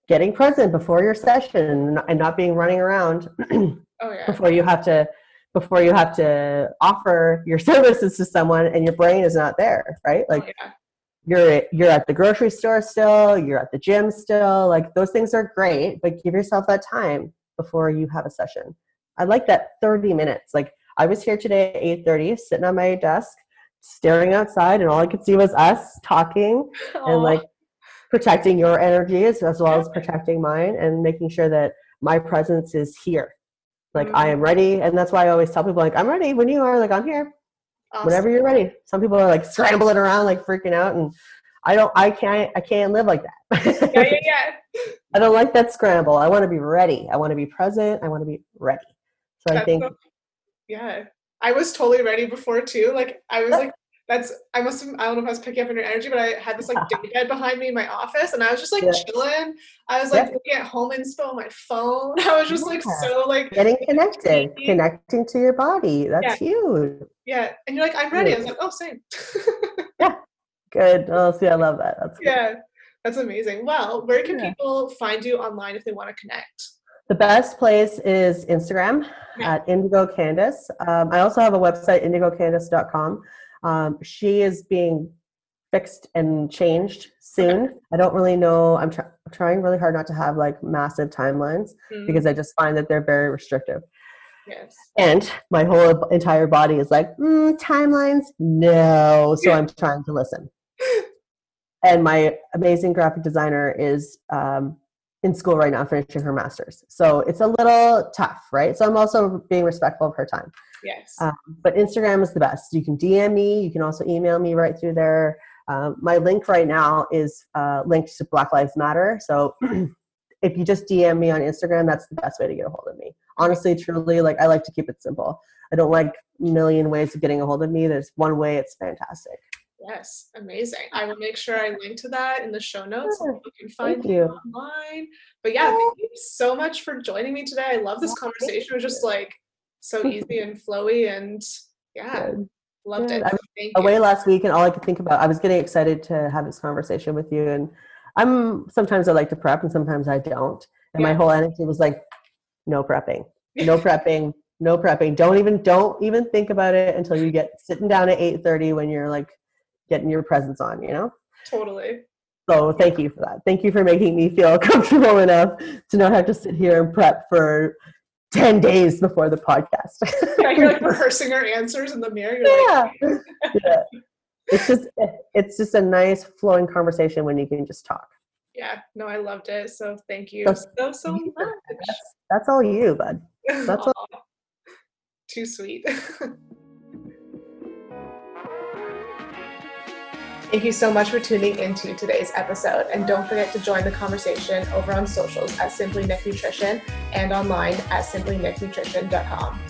getting present before your session and not being running around oh, yeah. before you have to before you have to offer your services to someone and your brain is not there, right? Like oh, yeah. You're you're at the grocery store still, you're at the gym still. Like those things are great, but give yourself that time before you have a session. I like that 30 minutes. Like I was here today at 8:30, sitting on my desk, staring outside, and all I could see was us talking Aww. and like protecting your energies as well as protecting mine and making sure that my presence is here. Like mm-hmm. I am ready. And that's why I always tell people like I'm ready when you are, like I'm here. Awesome. Whenever you're ready. Some people are like scrambling around, like freaking out and I don't I can't I can't live like that. yeah, yeah, yeah. I don't like that scramble. I want to be ready. I want to be present. I want to be ready. So that's I think so, yeah. I was totally ready before too. Like I was like that's I must have I don't know if I was picking up on your energy, but I had this like day bed behind me in my office and I was just like yeah. chilling. I was like yeah. looking at home inspo on my phone. I was just like so like getting connected, connecting to your body. That's yeah. huge. Yeah. And you're like, I'm ready. I was like, oh same. yeah. Good. Oh see, I love that. That's good. yeah. That's amazing. Well, where can people find you online if they want to connect? The best place is Instagram yeah. at Indigo Candice. Um, I also have a website, indigocandice.com. Um, she is being fixed and changed soon. I don't really know. I'm, tr- trying really hard not to have like massive timelines mm-hmm. because I just find that they're very restrictive. Yes. And my whole entire body is like, mm, timelines? No. So yeah. I'm trying to listen. and my amazing graphic designer is um, in school right now finishing her master's. So it's a little tough, right? So I'm also being respectful of her time. Yes. Um, but Instagram is the best. You can DM me. You can also email me right through there. Um, my link right now is uh, linked to Black Lives Matter. So if you just DM me on Instagram, that's the best way to get a hold of me. Honestly, truly, like I like to keep it simple. I don't like million ways of getting a hold of me. There's one way. It's fantastic. Yes, amazing. I will make sure I link to that in the show notes so you can find thank you. online. But yeah, thank you so much for joining me today. I love this conversation. It was just like so easy and flowy and yeah Good. loved Good. it. I was away last week and all i could think about i was getting excited to have this conversation with you and i'm sometimes i like to prep and sometimes i don't. And yeah. my whole energy was like no prepping no prepping no prepping. Don't even don't even think about it until you get sitting down at 8.30 when you're like getting your presence on you know? Totally. So thank you for that. Thank you for making me feel comfortable enough to not have to sit here and prep for 10 days before the podcast. yeah, you're like rehearsing our answers in the mirror. yeah. Like, yeah. It's just it's just a nice flowing conversation when you can just talk. Yeah, no, I loved it. So thank you so so, so much. That's, that's all you, bud. That's all. Too sweet. Thank you so much for tuning into today's episode. And don't forget to join the conversation over on socials at Simply Nick Nutrition and online at simplynicknutrition.com.